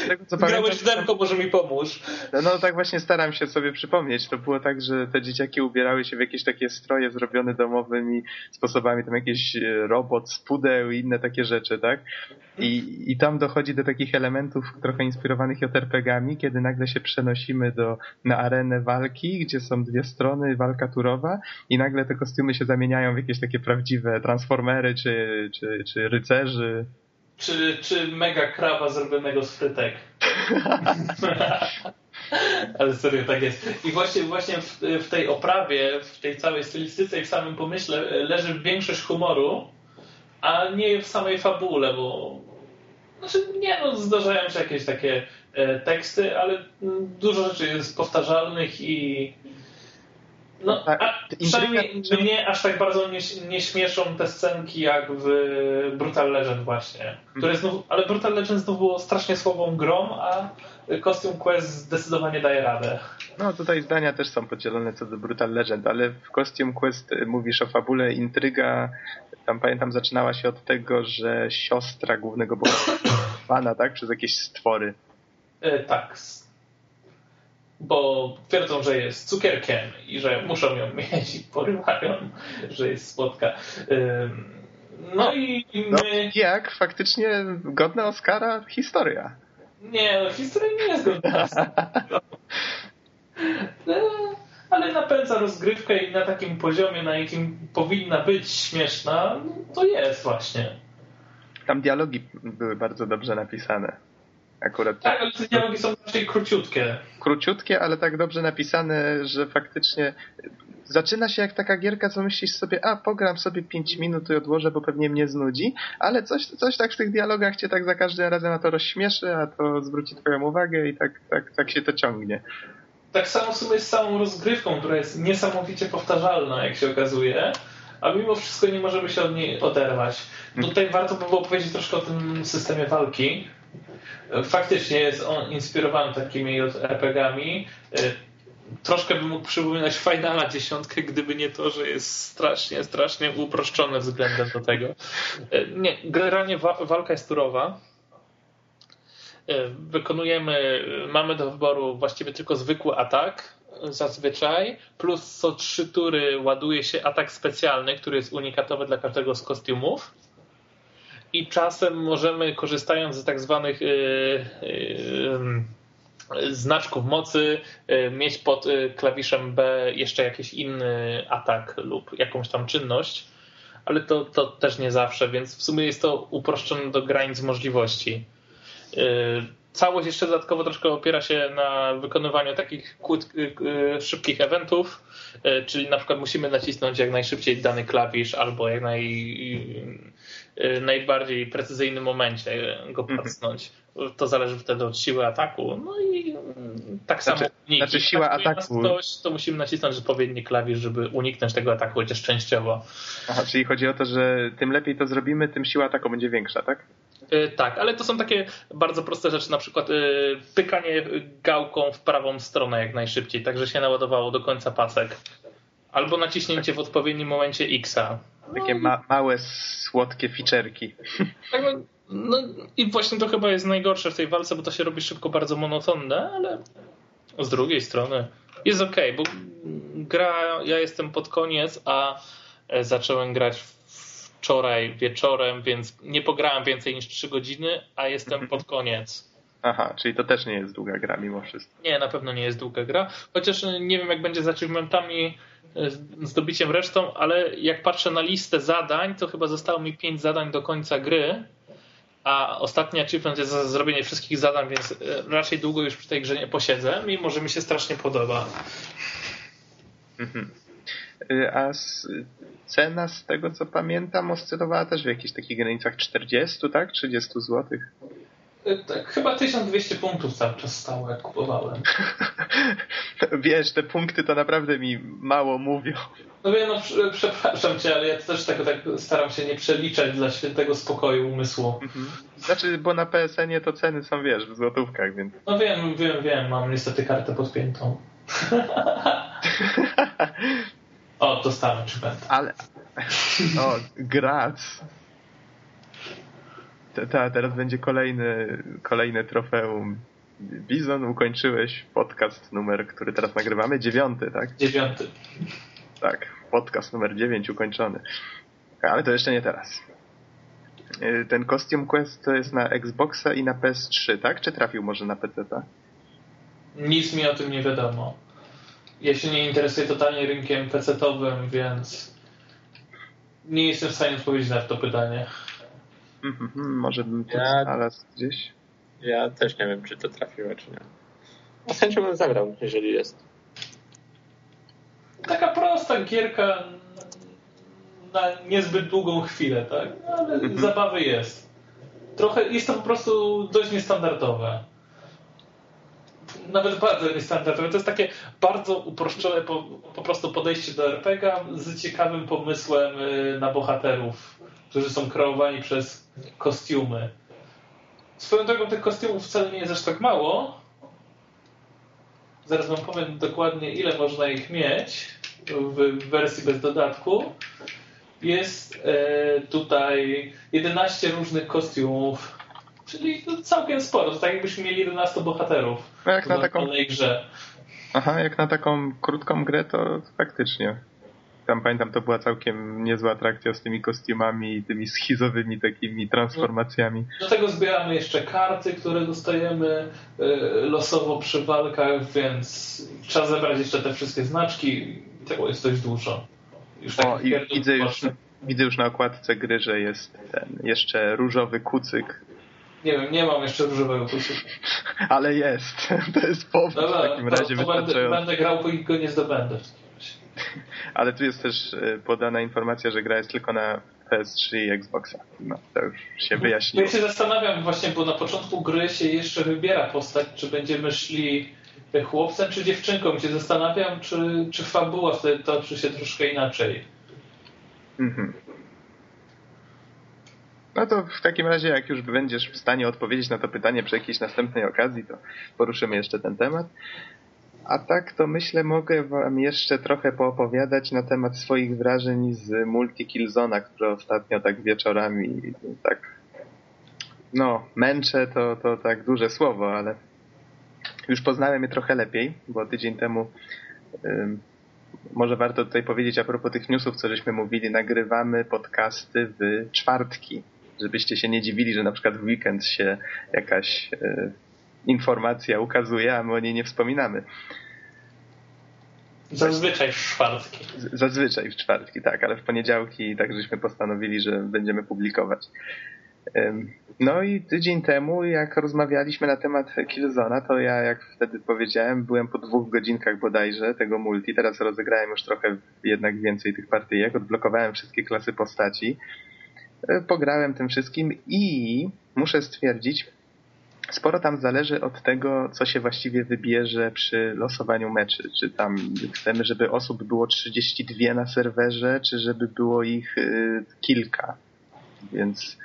Tego, co Grałeś w Demko, może mi pomóż. No, no tak właśnie staram się sobie przypomnieć. To było tak, że te dzieciaki ubierały się w jakieś takie stroje zrobione domowymi sposobami, tam jakiś e, robot z pudeł i inne takie rzeczy, tak? I, I tam dochodzi do takich elementów trochę inspirowanych JRPG-ami, kiedy nagle się przenosimy do, na arenę walki, gdzie są dwie strony, walka turowa i nagle te kostiumy się zamieniają w jakieś takie prawdziwe transformery czy, czy, czy rycerzy. Czy, czy mega krawa zrobionego z frytek? Ale serio tak jest. I właśnie, właśnie w, w, tej oprawie, w tej całej stylistyce i w samym pomyśle leży większość humoru, a nie w samej fabule, bo znaczy nie no, zdarzają się jakieś takie e, teksty, ale dużo rzeczy jest powtarzalnych i no, tak, a przynajmniej mnie aż tak bardzo nie, nie śmieszą te scenki jak w Brutal Legend właśnie. Które znów, ale Brutal Legend znów było strasznie słabą grą, a Costume Quest zdecydowanie daje radę. No tutaj zdania też są podzielone co do Brutal Legend, ale w Costume Quest mówisz o fabule, intryga, tam pamiętam zaczynała się od tego, że siostra głównego bohatera tak? Przez jakieś stwory. E, tak, bo twierdzą, że jest cukierkiem i że muszą ją mieć i porywają, że jest słodka. No, no i my... No, jak? Faktycznie godna Oscara historia. Nie, no, historia nie jest godna no, ale napędza rozgrywkę i na takim poziomie, na jakim powinna być śmieszna, to jest właśnie. Tam dialogi były bardzo dobrze napisane. Akurat tak, ale te dialogi są raczej króciutkie. Króciutkie, ale tak dobrze napisane, że faktycznie zaczyna się jak taka gierka, co myślisz sobie, a pogram sobie 5 minut i odłożę, bo pewnie mnie znudzi, ale coś, coś tak w tych dialogach cię tak za każdym razem na to rozśmieszy, a to zwróci twoją uwagę i tak, tak, tak się to ciągnie. Tak samo w sumie z całą rozgrywką, która jest niesamowicie powtarzalna, jak się okazuje, a mimo wszystko nie możemy się od niej oderwać. Tutaj warto by było powiedzieć troszkę o tym systemie walki, Faktycznie jest on inspirowany takimi RPG-ami. Y, troszkę bym mógł przypominać Finala dziesiątkę, gdyby nie to, że jest strasznie, strasznie uproszczone względem do tego. Y, nie, generalnie walka jest turowa. Y, wykonujemy, mamy do wyboru właściwie tylko zwykły atak, zazwyczaj, plus co trzy tury ładuje się atak specjalny, który jest unikatowy dla każdego z kostiumów i czasem możemy, korzystając z tak zwanych yy, yy, znaczków mocy, mieć pod klawiszem B jeszcze jakiś inny atak lub jakąś tam czynność, ale to, to też nie zawsze, więc w sumie jest to uproszczone do granic możliwości. Całość jeszcze dodatkowo troszkę opiera się na wykonywaniu takich szybkich eventów, czyli na przykład musimy nacisnąć jak najszybciej dany klawisz albo jak naj Y, najbardziej precyzyjnym momencie go mhm. pacnąć. To zależy wtedy od siły ataku. No i mm, tak znaczy, samo uniki. Znaczy siła ataku. Ktoś, to musimy nacisnąć odpowiedni klawisz, żeby uniknąć tego ataku, chociaż częściowo. Aha, czyli chodzi o to, że tym lepiej to zrobimy, tym siła ataku będzie większa, tak? Y, tak, ale to są takie bardzo proste rzeczy, na przykład y, pykanie gałką w prawą stronę jak najszybciej, tak że się naładowało do końca pasek. Albo naciśnięcie w odpowiednim momencie X-a. Takie ma małe, słodkie ficzerki. Tak, no, no, i właśnie to chyba jest najgorsze w tej walce, bo to się robi szybko bardzo monotonne, ale z drugiej strony jest ok, bo gra, ja jestem pod koniec, a e, zacząłem grać wczoraj wieczorem, więc nie pograłem więcej niż 3 godziny, a jestem mhm. pod koniec. Aha, czyli to też nie jest długa gra mimo wszystko. Nie, na pewno nie jest długa gra, chociaż nie wiem jak będzie z achievementami zdobiciem resztą, ale jak patrzę na listę zadań, to chyba zostało mi 5 zadań do końca gry a ostatni achievement jest za zrobienie wszystkich zadań, więc raczej długo już przy tej grze nie posiedzę, mimo że mi się strasznie podoba. Mhm. A cena z tego co pamiętam oscylowała też w jakichś takich granicach 40, tak? 30 złotych. Y, tak, chyba 1200 punktów cały czas stało, jak kupowałem. Wiesz, te punkty to naprawdę mi mało mówią. No wiem, no przepraszam cię, ale ja też tak, tak staram się nie przeliczać dla świętego spokoju umysłu. Mhm. Znaczy, bo na PSN-ie to ceny są, wiesz, w złotówkach, więc... No wiem, wiem, wiem, mam niestety kartę podpiętą. o, dostałem czy będę. Ale... O, grac. Ta, teraz będzie kolejny, kolejne trofeum. Bizon, ukończyłeś podcast numer, który teraz nagrywamy, dziewiąty, tak? Dziewiąty. Tak, podcast numer dziewięć ukończony. Ale to jeszcze nie teraz. Y, ten Costume Quest to jest na Xboxa i na PS3, tak? Czy trafił może na PC? -ta? Nic mi o tym nie wiadomo. Ja się nie interesuję totalnie rynkiem PC-owym, więc nie jestem w stanie odpowiedzieć na to pytanie. Mm -hmm, może bym to ja, znalazł gdzieś. Ja też nie wiem, czy to trafiło, czy nie. A z chęcią bym zagrał, jeżeli jest. Taka prosta gierka na niezbyt długą chwilę, tak? Ale mm -hmm. zabawy jest. Trochę jest to po prostu dość niestandardowe. Nawet bardzo niestandardowe. To jest takie bardzo uproszczone po, po prostu podejście do RPG z ciekawym pomysłem y, na bohaterów, którzy są kreowani przez kostiumy. Swoją drogą tych kostiumów wcale nie jest aż tak mało. Zaraz wam powiem dokładnie, ile można ich mieć w wersji bez dodatku. Jest e, tutaj 11 różnych kostiumów, czyli całkiem sporo. To tak jakbyśmy mieli 11 bohaterów no jak na taką grze. Aha, jak na taką krótką grę to faktycznie tam pamiętam, to była całkiem niezła atrakcja z tymi kostiumami i tymi schizowymi takimi transformacjami. Do tego zbieramy jeszcze karty, które dostajemy y, losowo przy walkach, więc trzeba zebrać jeszcze te wszystkie znaczki tego jest dość dużo. Już o, i widzę już, widzę już na okładce gry, że jest ten jeszcze różowy kucyk. Nie wiem, nie mam jeszcze różowego kucyka. Ale jest. To jest powód Dobra, w takim razie to, będę, będę grał, póki go nie zdobędę. Ale tu jest też e, podana informacja, że gra jest tylko na PS3 i Xboxa. No, to już się wyjaśniło. Ja się zastanawiam właśnie, bo na początku gry się jeszcze wybiera postać, czy będziemy szli chłopcem czy dziewczynką. I się zastanawiam, czy, czy fabuła wtedy toczy się troszkę inaczej. Mhm. No to w takim razie, jak już będziesz w stanie odpowiedzieć na to pytanie przy jakiejś następnej okazji, to poruszymy jeszcze ten temat. A tak to myślę mogę wam jeszcze trochę poopowiadać na temat swoich wrażeń z Multi Killzona, które ostatnio tak wieczorami tak no, męczę to, to tak duże słowo, ale już poznałem je trochę lepiej, bo tydzień temu ym, może warto tutaj powiedzieć a propos tych newsów, co żeśmy mówili, nagrywamy podcasty w czwartki, żebyście się nie dziwili, że na przykład w weekend się jakaś y, informacja ukazuje, a my o niej nie wspominamy. Zazwyczaj w czwartki. Zazwyczaj w czwartki, tak, ale w poniedziałki tak żeśmy postanowili, że będziemy publikować. No i tydzień temu, jak rozmawialiśmy na temat Killzona, to ja, jak wtedy powiedziałem, byłem po dwóch godzinkach bodajże tego multi. Teraz rozegrałem już trochę jednak więcej tych partyjek, odblokowałem wszystkie klasy postaci, e, pograłem tym wszystkim i muszę stwierdzić, sporo tam zależy od tego, co się właściwie wybierze przy losowaniu meczy. Czy tam chcemy, żeby osób było 32 na serwerze, czy żeby było ich y, kilka. Więc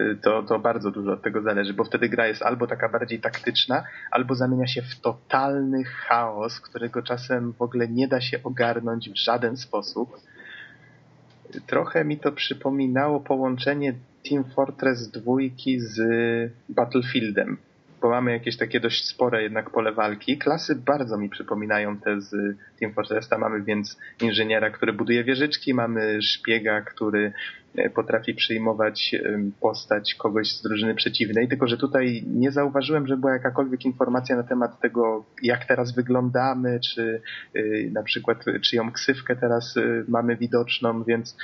y, to, to bardzo dużo od tego zależy, bo wtedy gra jest albo taka bardziej taktyczna, albo zamienia się w totalny chaos, którego czasem w ogóle nie da się ogarnąć w żaden sposób. Trochę mi to przypominało połączenie Team Fortress 2 z Battlefieldem bo mamy jakieś takie dość spore jednak pole walki. Klasy bardzo mi przypominają te z Team Fortressa. Mamy więc inżyniera, który buduje wieżyczki, mamy szpiega, który potrafi przyjmować postać kogoś z drużyny przeciwnej, tylko że tutaj nie zauważyłem, że była jakakolwiek informacja na temat tego, jak teraz wyglądamy, czy y, na przykład czyją ksywkę teraz y, mamy widoczną, więc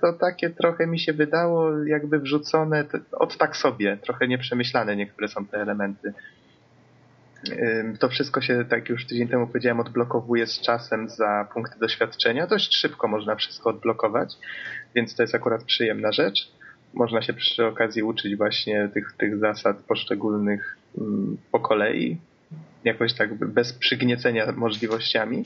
to takie trochę mi się wydało jakby wrzucone od tak sobie, trochę nieprzemyślane niektóre są te elementy. To wszystko się, tak już tydzień temu powiedziałem, odblokowuje z czasem za punkty doświadczenia. Dość szybko można wszystko odblokować, więc to jest akurat przyjemna rzecz. Można się przy okazji uczyć właśnie tych, tych zasad poszczególnych po kolei, jakoś tak bez przygniecenia możliwościami.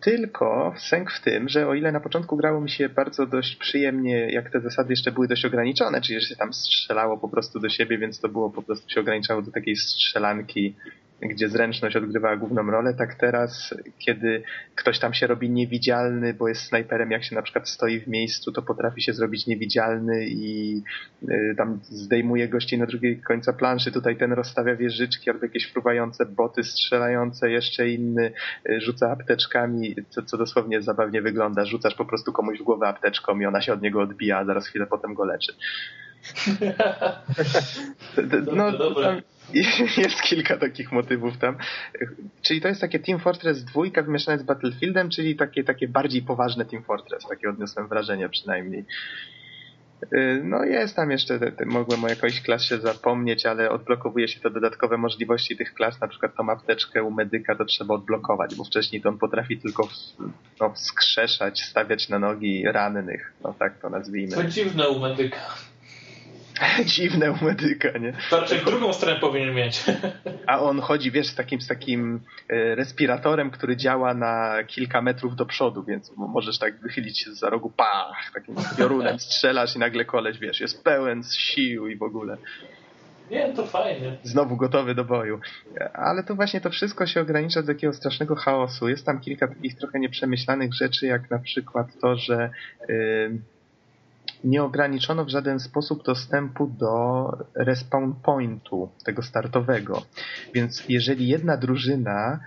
Tylko sęk w tym, że o ile na początku grało mi się bardzo dość przyjemnie, jak te zasady jeszcze były dość ograniczone, czyli że się tam strzelało po prostu do siebie, więc to było po prostu się ograniczało do takiej strzelanki gdzie zręczność odgrywała główną rolę, tak teraz, kiedy ktoś tam się robi niewidzialny, bo jest snajperem, jak się na przykład stoi w miejscu, to potrafi się zrobić niewidzialny i y, tam zdejmuje gości na drugiej końca planszy, tutaj ten rozstawia wieżyczki albo jakieś fruwające boty strzelające, jeszcze inny y, rzuca apteczkami, co, co dosłownie zabawnie wygląda. Rzucasz po prostu komuś w głowę apteczką i ona się od niego odbija, a zaraz chwilę potem go leczy. no, Jest kilka takich motywów tam. Czyli to jest takie Team Fortress 2 wymieszane z Battlefieldem, czyli takie, takie bardziej poważne Team Fortress. Takie odniosłem wrażenie przynajmniej. Y, no jest tam jeszcze, mogłem o jakiejś klasie zapomnieć, ale odblokowuje się te dodatkowe możliwości tych klas, na przykład tą apteczkę u medyka to trzeba odblokować, bo wcześniej to on potrafi tylko no, wskrzeszać, stawiać na nogi rannych, no tak to nazwijmy. Co dziwne u medyka. dziwne u medyka, nie? Znaczy drugą stronę powinien mieć. A on chodzi, wiesz, z takim, z takim e, respiratorem, który działa na kilka metrów do przodu, więc możesz tak wychylić się za rogu, pach, takim piorunem strzelasz i nagle koleś, wiesz, jest pełen z sił i w ogóle. Nie, to fajnie. Znowu gotowy do boju. Ale to właśnie to wszystko się ogranicza do takiego strasznego chaosu. Jest tam kilka takich trochę nieprzemyślanych rzeczy, jak na przykład to, że yy, nie ograniczono w żaden sposób dostępu do respawn pointu, tego startowego. Więc jeżeli jedna drużyna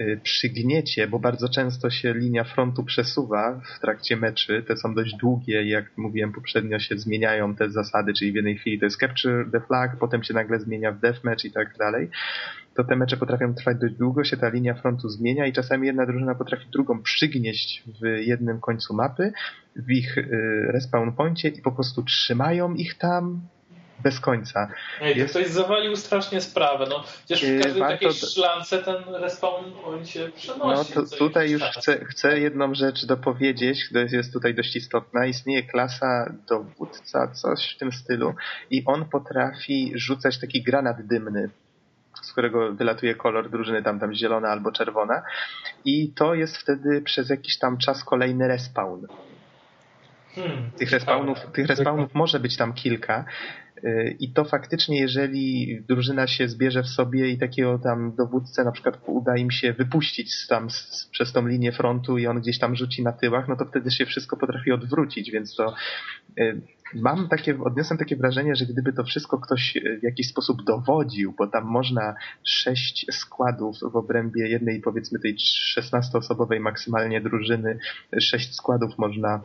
y, przygniecie, bo bardzo często się linia frontu przesuwa w trakcie meczy, te są dość długie jak mówiłem poprzednio się zmieniają te zasady, czyli w jednej chwili to jest capture the flag, potem się nagle zmienia w deathmatch i tak dalej, to te mecze potrafią trwać dość długo, się ta linia frontu zmienia i czasami jedna drużyna potrafi drugą przygnieść w jednym końcu mapy, w ich y, respawn poincie i po prostu trzymają ich tam bez końca. Ej, jest... Ktoś zawalił strasznie sprawę. No, przecież w y, każdej Warto... takiej szlance ten respawn point się przenosi. No to tutaj już chcę, chcę jedną rzecz dopowiedzieć, która jest tutaj dość istotna. Istnieje klasa dowódca, coś w tym stylu i on potrafi rzucać taki granat dymny z którego wylatuje kolor drużyny, tam, tam zielona albo czerwona. I to jest wtedy przez jakiś tam czas kolejny respawn. Hmm, tych, respawnów, tych respawnów może być tam kilka. Y, I to faktycznie, jeżeli drużyna się zbierze w sobie i takiego tam dowódcę na przykład uda im się wypuścić tam z, przez tą linię frontu i on gdzieś tam rzuci na tyłach, no to wtedy się wszystko potrafi odwrócić, więc to y, mam takie, odniosłem takie wrażenie, że gdyby to wszystko ktoś e, w jakiś sposób dowodził, bo tam można sześć składów w obrębie jednej, powiedzmy tej 16-osobowej maksymalnie drużyny, sześć składów można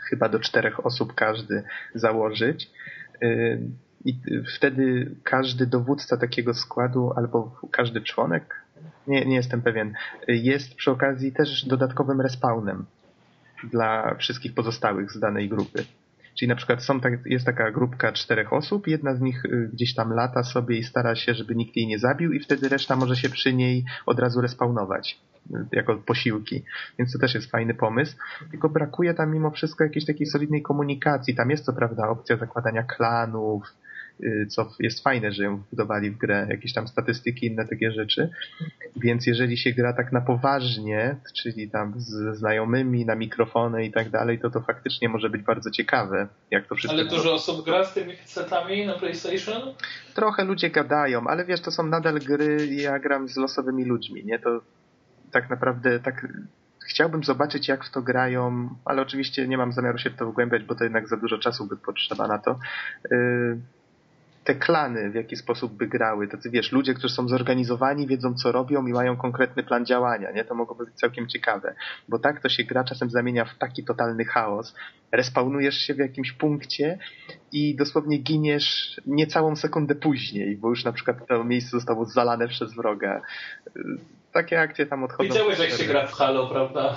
chyba do czterech osób każdy założyć. E, I wtedy każdy dowódca takiego składu albo każdy członek, nie, nie jestem pewien, jest przy okazji też dodatkowym respawnem dla wszystkich pozostałych z danej grupy. Czyli na przykład są tak, jest taka grupka czterech osób, jedna z nich y, gdzieś tam lata sobie i stara się, żeby nikt jej nie zabił i wtedy reszta może się przy niej od razu respawnować y, jako posiłki. Więc to też jest fajny pomysł. Tylko brakuje tam mimo wszystko jakiejś takiej solidnej komunikacji. Tam jest co prawda opcja zakładania klanów, co jest fajne, że ją wbudowali w grę, jakieś tam statystyki, inne takie rzeczy. Więc jeżeli się gra tak na poważnie, czyli tam z znajomymi, na mikrofony i tak dalej, to to faktycznie może być bardzo ciekawe, jak to wszystko... Ale dużo osób gra z tymi setami na PlayStation? Trochę ludzie gadają, ale wiesz, to są nadal gry, ja gram z losowymi ludźmi, nie? To tak naprawdę tak chciałbym zobaczyć, jak w to grają, ale oczywiście nie mam zamiaru się w to wgłębiać, bo to jednak za dużo czasu by potrzeba na to. Yy, te klany w jaki sposób by grały. Tacy wiesz, ludzie, którzy są zorganizowani, wiedzą co robią i mają konkretny plan działania, nie? To mogłoby być całkiem ciekawe. Bo tak to się gra czasem zamienia w taki totalny chaos. Respawnujesz się w jakimś punkcie i dosłownie giniesz niecałą sekundę później, bo już na przykład to miejsce zostało zalane przez wroga takie akcje tam odchodzą. Widziałeś, jak się gra w Halo, prawda?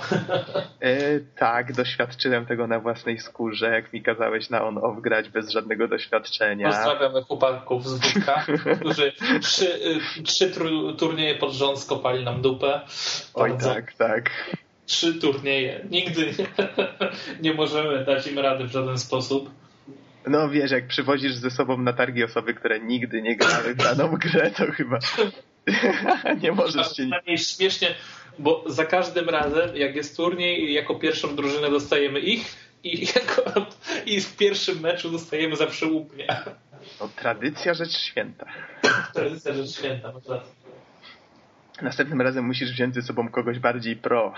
E, tak, doświadczyłem tego na własnej skórze, jak mi kazałeś na on-off grać bez żadnego doświadczenia. Pozdrawiamy chłopaków z Wódka, którzy trzy, y, trzy turnieje pod rząd skopali nam dupę. Oj tak, tak. Trzy turnieje. Nigdy nie możemy dać im rady w żaden sposób. No wiesz, jak przywozisz ze sobą na targi osoby, które nigdy nie grały w daną grę, to chyba nie możesz się... śmiesznie, bo za każdym razem, jak jest turniej, jako pierwszą drużynę dostajemy ich i, jako, i w pierwszym meczu dostajemy zawsze łupnia. No, tradycja rzecz święta. Tradycja rzecz święta, no Następnym razem musisz wziąć ze sobą kogoś bardziej pro.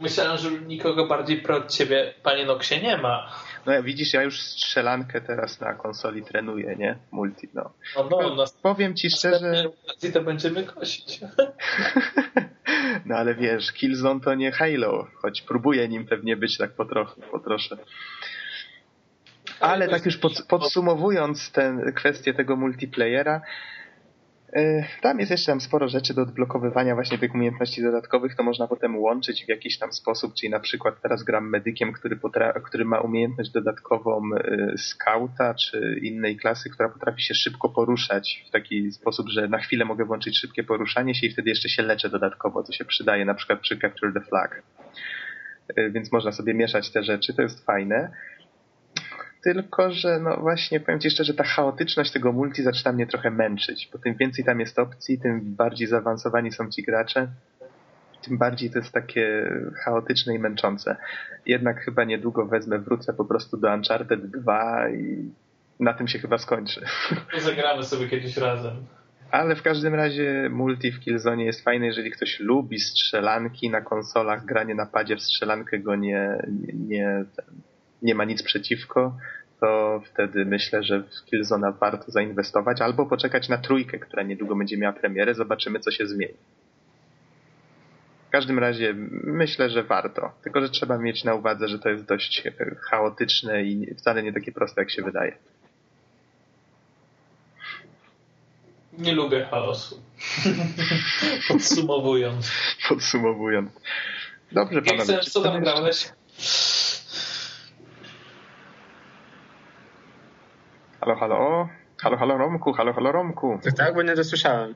Myślałem, że nikogo bardziej pro od ciebie, panie Noksie, nie ma. No widzisz, ja już strzelankę teraz na konsoli trenuję, nie? Multi, no. No, no, no Powiem ci szczerze... I to będziemy kosić. no ale wiesz, Killzone to nie Halo, choć próbuję nim pewnie być tak po trochu, po trosze. Ale tak już pod, podsumowując tę kwestię tego multiplayera, tam jest jeszcze tam sporo rzeczy do odblokowywania właśnie tych umiejętności dodatkowych, to można potem łączyć w jakiś tam sposób, czyli na przykład teraz gram medykiem, który, który ma umiejętność dodatkową e, skauta czy innej klasy, która potrafi się szybko poruszać w taki sposób, że na chwilę mogę włączyć szybkie poruszanie się i wtedy jeszcze się leczę dodatkowo, co się przydaje na przykład przy Capture the Flag. E, więc można sobie mieszać te rzeczy, to jest fajne. Tylko, że no właśnie powiem Ci szczerze, ta chaotyczność tego multi zaczyna mnie trochę męczyć, bo tym więcej tam jest opcji, tym bardziej zaawansowani są ci gracze, tym bardziej to jest takie chaotyczne i męczące. Jednak chyba niedługo wezmę, wrócę po prostu do Uncharted 2 i na tym się chyba skończy. To zagramy sobie kiedyś razem. Ale w każdym razie multi w Killzone jest fajne, jeżeli ktoś lubi strzelanki na konsolach, granie na padzie w strzelankę go nie, nie, nie nie ma nic przeciwko, to wtedy myślę, że w Killzona warto zainwestować albo poczekać na trójkę, która niedługo będzie miała premierę, zobaczymy co się zmieni. W każdym razie myślę, że warto. Tylko, że trzeba mieć na uwadze, że to jest dość chaotyczne i wcale nie takie proste, jak się wydaje. Nie lubię chaosu. Podsumowując. Podsumowując. Dobrze, panowie. co tam grałeś? Halo, halo. Halo, halo Romku, halo, halo Romku. Tak, tak, bo nie dosłyszałem.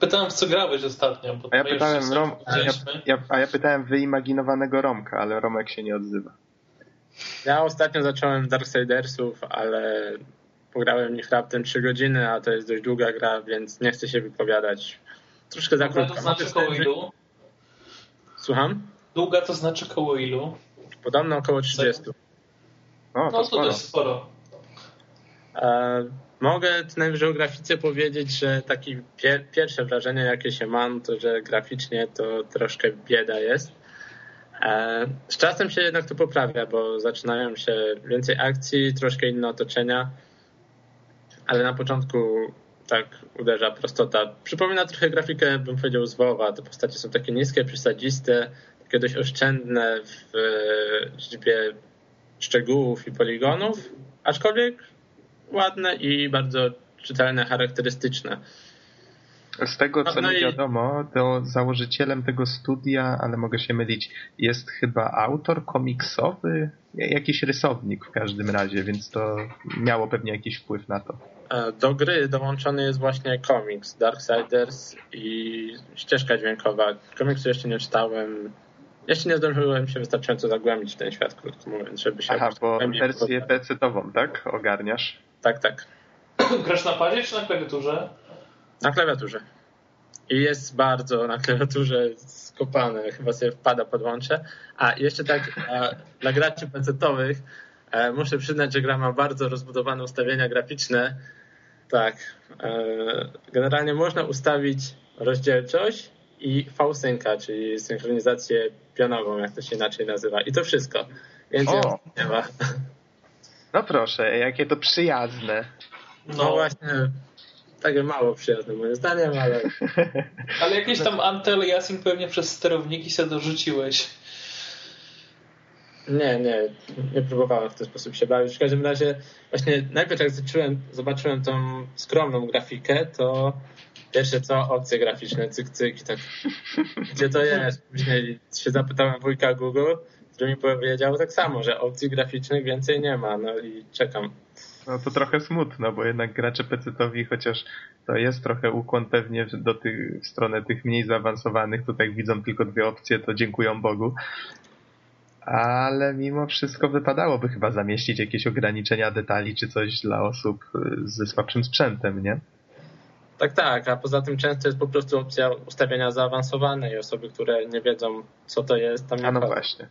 Pytałem, w co grałeś ostatnio. a ja pytałem Rom, a ja, ja, a ja pytałem wyimaginowanego Romka, ale Romek się nie odzywa. Ja ostatnio zacząłem Darksidersów, ale pograłem w nich raptem 3 godziny, a to jest dość długa gra, więc nie chcę się wypowiadać. Troszkę za krótko. to znaczy koło ilu? Słucham? Długa to znaczy koło ilu? Podobno około 30. No, to, no, to dość sporo. E, mogę najwyżej o grafice powiedzieć, że takie pier pierwsze wrażenie, jakie się mam, to że graficznie to troszkę bieda jest. E, z czasem się jednak to poprawia, bo zaczynają się więcej akcji, troszkę inne otoczenia, ale na początku tak uderza prostota. Przypomina trochę grafikę, bym powiedział, z WoWa. Te postacie są takie niskie, przesadziste, takie dość oszczędne w liczbie szczegółów i poligonów, aczkolwiek ładne i bardzo czytelne, charakterystyczne. Z tego, co no, mi wiadomo, to założycielem tego studia, ale mogę się mylić, jest chyba autor komiksowy, jakiś rysownik w każdym razie, więc to miało pewnie jakiś wpływ na to. E, do gry dołączony jest właśnie komiks Darksiders i ścieżka dźwiękowa. Komiksu jeszcze nie czytałem. Jeszcze nie zdążyłem się wystarczająco zagłębić w ten świat, krótko mówiąc, żeby się... Aha, bo wersję PC-ową, tak? Ogarniasz? Tak, tak. Grasz na padzie czy na klawiaturze? Na klawiaturze. I jest bardzo na klawiaturze skopane. Chyba sobie wpada podłączę. A jeszcze tak, dla graczy pecetowych e, muszę przyznać, że gra ma bardzo rozbudowane ustawienia graficzne. Tak. E, generalnie można ustawić rozdzielczość i V-Synca, czyli synchronizację pionową, jak to się inaczej nazywa. I to wszystko. Więcej nie ma. No proszę, jakie to przyjazne. No, no właśnie, takie mało przyjazne moim zdaniem, ale... ale jakieś tam antyaliasing pewnie przez sterowniki sobie dorzuciłeś. Nie, nie, nie próbowałem w ten sposób się bawić. W każdym razie właśnie najpierw jak zacząłem, zobaczyłem tą skromną grafikę, to pierwsze co, opcje graficzne, cyk, cyk i tak, gdzie to jest? Później się zapytałem wujka Google, który mi powiedział tak samo, że opcji graficznych więcej nie ma, no i czekam. No to trochę smutno, bo jednak gracze pecetowi, chociaż to jest trochę ukłon pewnie do tych, w stronę tych mniej zaawansowanych, tutaj widzą tylko dwie opcje, to dziękują Bogu. Ale mimo wszystko wypadałoby chyba zamieścić jakieś ograniczenia detali czy coś dla osób y, ze słabszym sprzętem, nie? Tak, tak, a poza tym często jest po prostu opcja ustawienia zaawansowane i osoby, które nie wiedzą, co to jest, tam nie A no właśnie.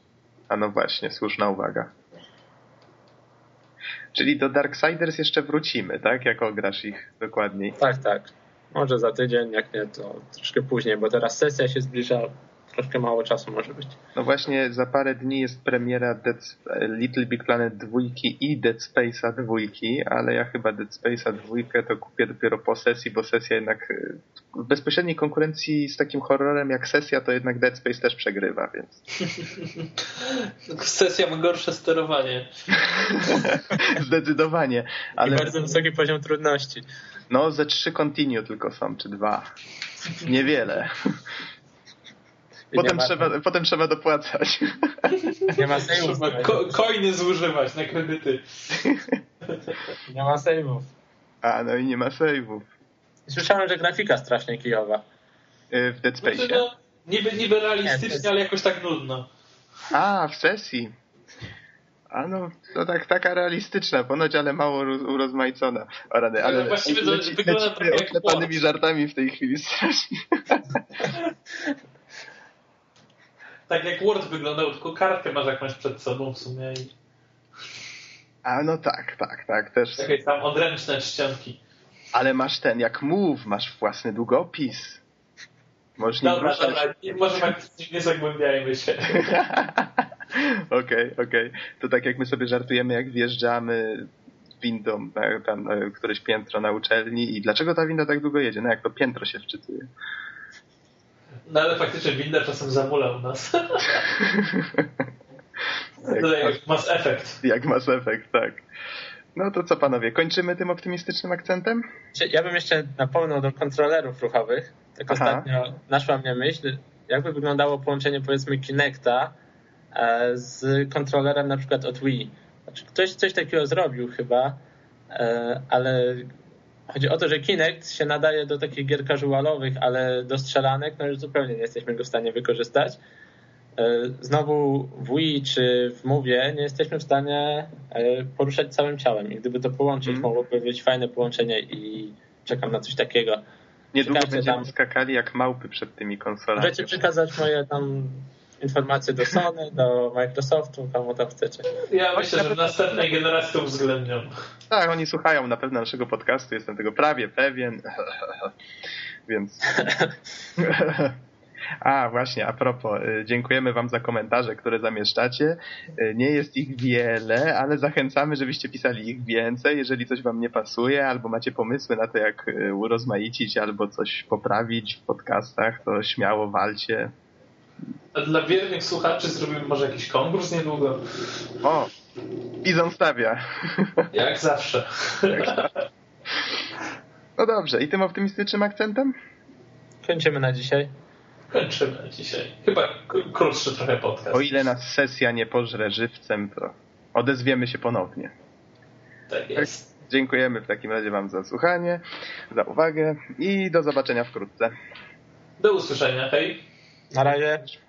A no właśnie, słuszna uwaga. Czyli do Darksiders jeszcze wrócimy, tak? Jak ograsz ich dokładniej. Tak, tak. Może za tydzień, jak nie, to troszkę później, bo teraz sesja się zbliża, troszkę mało czasu może być. No właśnie za parę dni jest premiera Dead, Little Big Planet 2 i Dead Space'a 2, ale ja chyba Dead Space'a 2 to kupię dopiero po sesji, bo sesja jednak y, w bezpośredniej konkurencji z takim horrorem jak sesja, to jednak Dead Space też przegrywa, więc... sesja ma gorsze sterowanie. Zdecydowanie. Ale... I bardzo wysoki poziom trudności. No, ze trzy continue tylko są, czy dwa. Niewiele. Potem trzeba, potem trzeba dopłacać. Nie ma save'ów. Ko coiny zużywać na kredyty. Nie ma save'ów. A, no i nie ma save'ów. Słyszałem, że grafika strasznie kijowa. Y, w Dead Space. No, niby, niby realistycznie, ale jakoś tak nudno. A, w sesji. A no, to tak, taka realistyczna ponoć, ale mało urozmaicona. O rady, ale, ale właściwie to leci, wygląda trochę jak żartami w tej chwili strasznie. tak jak Word wyglądał, tylko kartkę masz jakąś przed sobą w sumie. I... A no tak, tak, tak. Też. Jakieś tam odręczne czcionki. Ale masz ten, jak move, masz własny długopis. Możesz dobra, nie dobra, nie, może faktycznie nie zagłębiajmy się. Okej, okej. Okay, okay. To tak jak my sobie żartujemy, jak wjeżdżamy windą tam któreś piętro na uczelni i dlaczego ta winda tak długo jedzie? No jak to piętro się wczytuje. No ale faktycznie winda czasem zamula u nas. jak, jak Mass Effect. Jak Mass Effect, tak. No to co panowie, kończymy tym optymistycznym akcentem? Ja bym jeszcze napomniał do kontrolerów ruchowych. Tak Aha. ostatnio naszła mnie myśl, jakby wyglądało połączenie powiedzmy Kinecta e, z kontrolerem na przykład od Wii. Znaczy, ktoś coś takiego zrobił chyba, e, ale Chodzi o to, że Kinect się nadaje do takich gier casualowych, ale do strzelanek no już zupełnie nie jesteśmy go w stanie wykorzystać. E, znowu w Wii czy w Move nie jesteśmy w stanie e, poruszać całym ciałem i gdyby to połączyć, mm. mogłoby być fajne połączenie i czekam na coś takiego. Niedługo będziemy tam... skakali jak małpy przed tymi konsolami. Możecie przekazać moje tam informacje do Sony, do Microsoftu, komu tam chcecie. Ja myślę, że w następnej generacji to uwzględnią. Tak, oni słuchają na pewno naszego podcastu, jestem tego prawie pewien. Więc... A, właśnie, a propos, y, dziękujemy Wam za komentarze, które zamieszczacie. Y, nie jest ich wiele, ale zachęcamy, żebyście pisali ich więcej. Jeżeli coś Wam nie pasuje, albo macie pomysły na to, jak y, urozmaicić, albo coś poprawić w podcastach, to śmiało walcie. A dla wiernych słuchaczy zrobimy może jakiś konkurs niedługo. O, Bizon stawia. Jak zawsze. No dobrze, i tym optymistycznym akcentem? Kończymy na dzisiaj. Kończymy na dzisiaj. Chyba krótszy trochę podcast. O ile nas sesja nie pożre żywcem, to odezwiemy się ponownie. Tak jest. Dziękujemy w takim razie Wam za słuchanie, za uwagę i do zobaczenia wkrótce. Do usłyszenia. Hej. Na razie.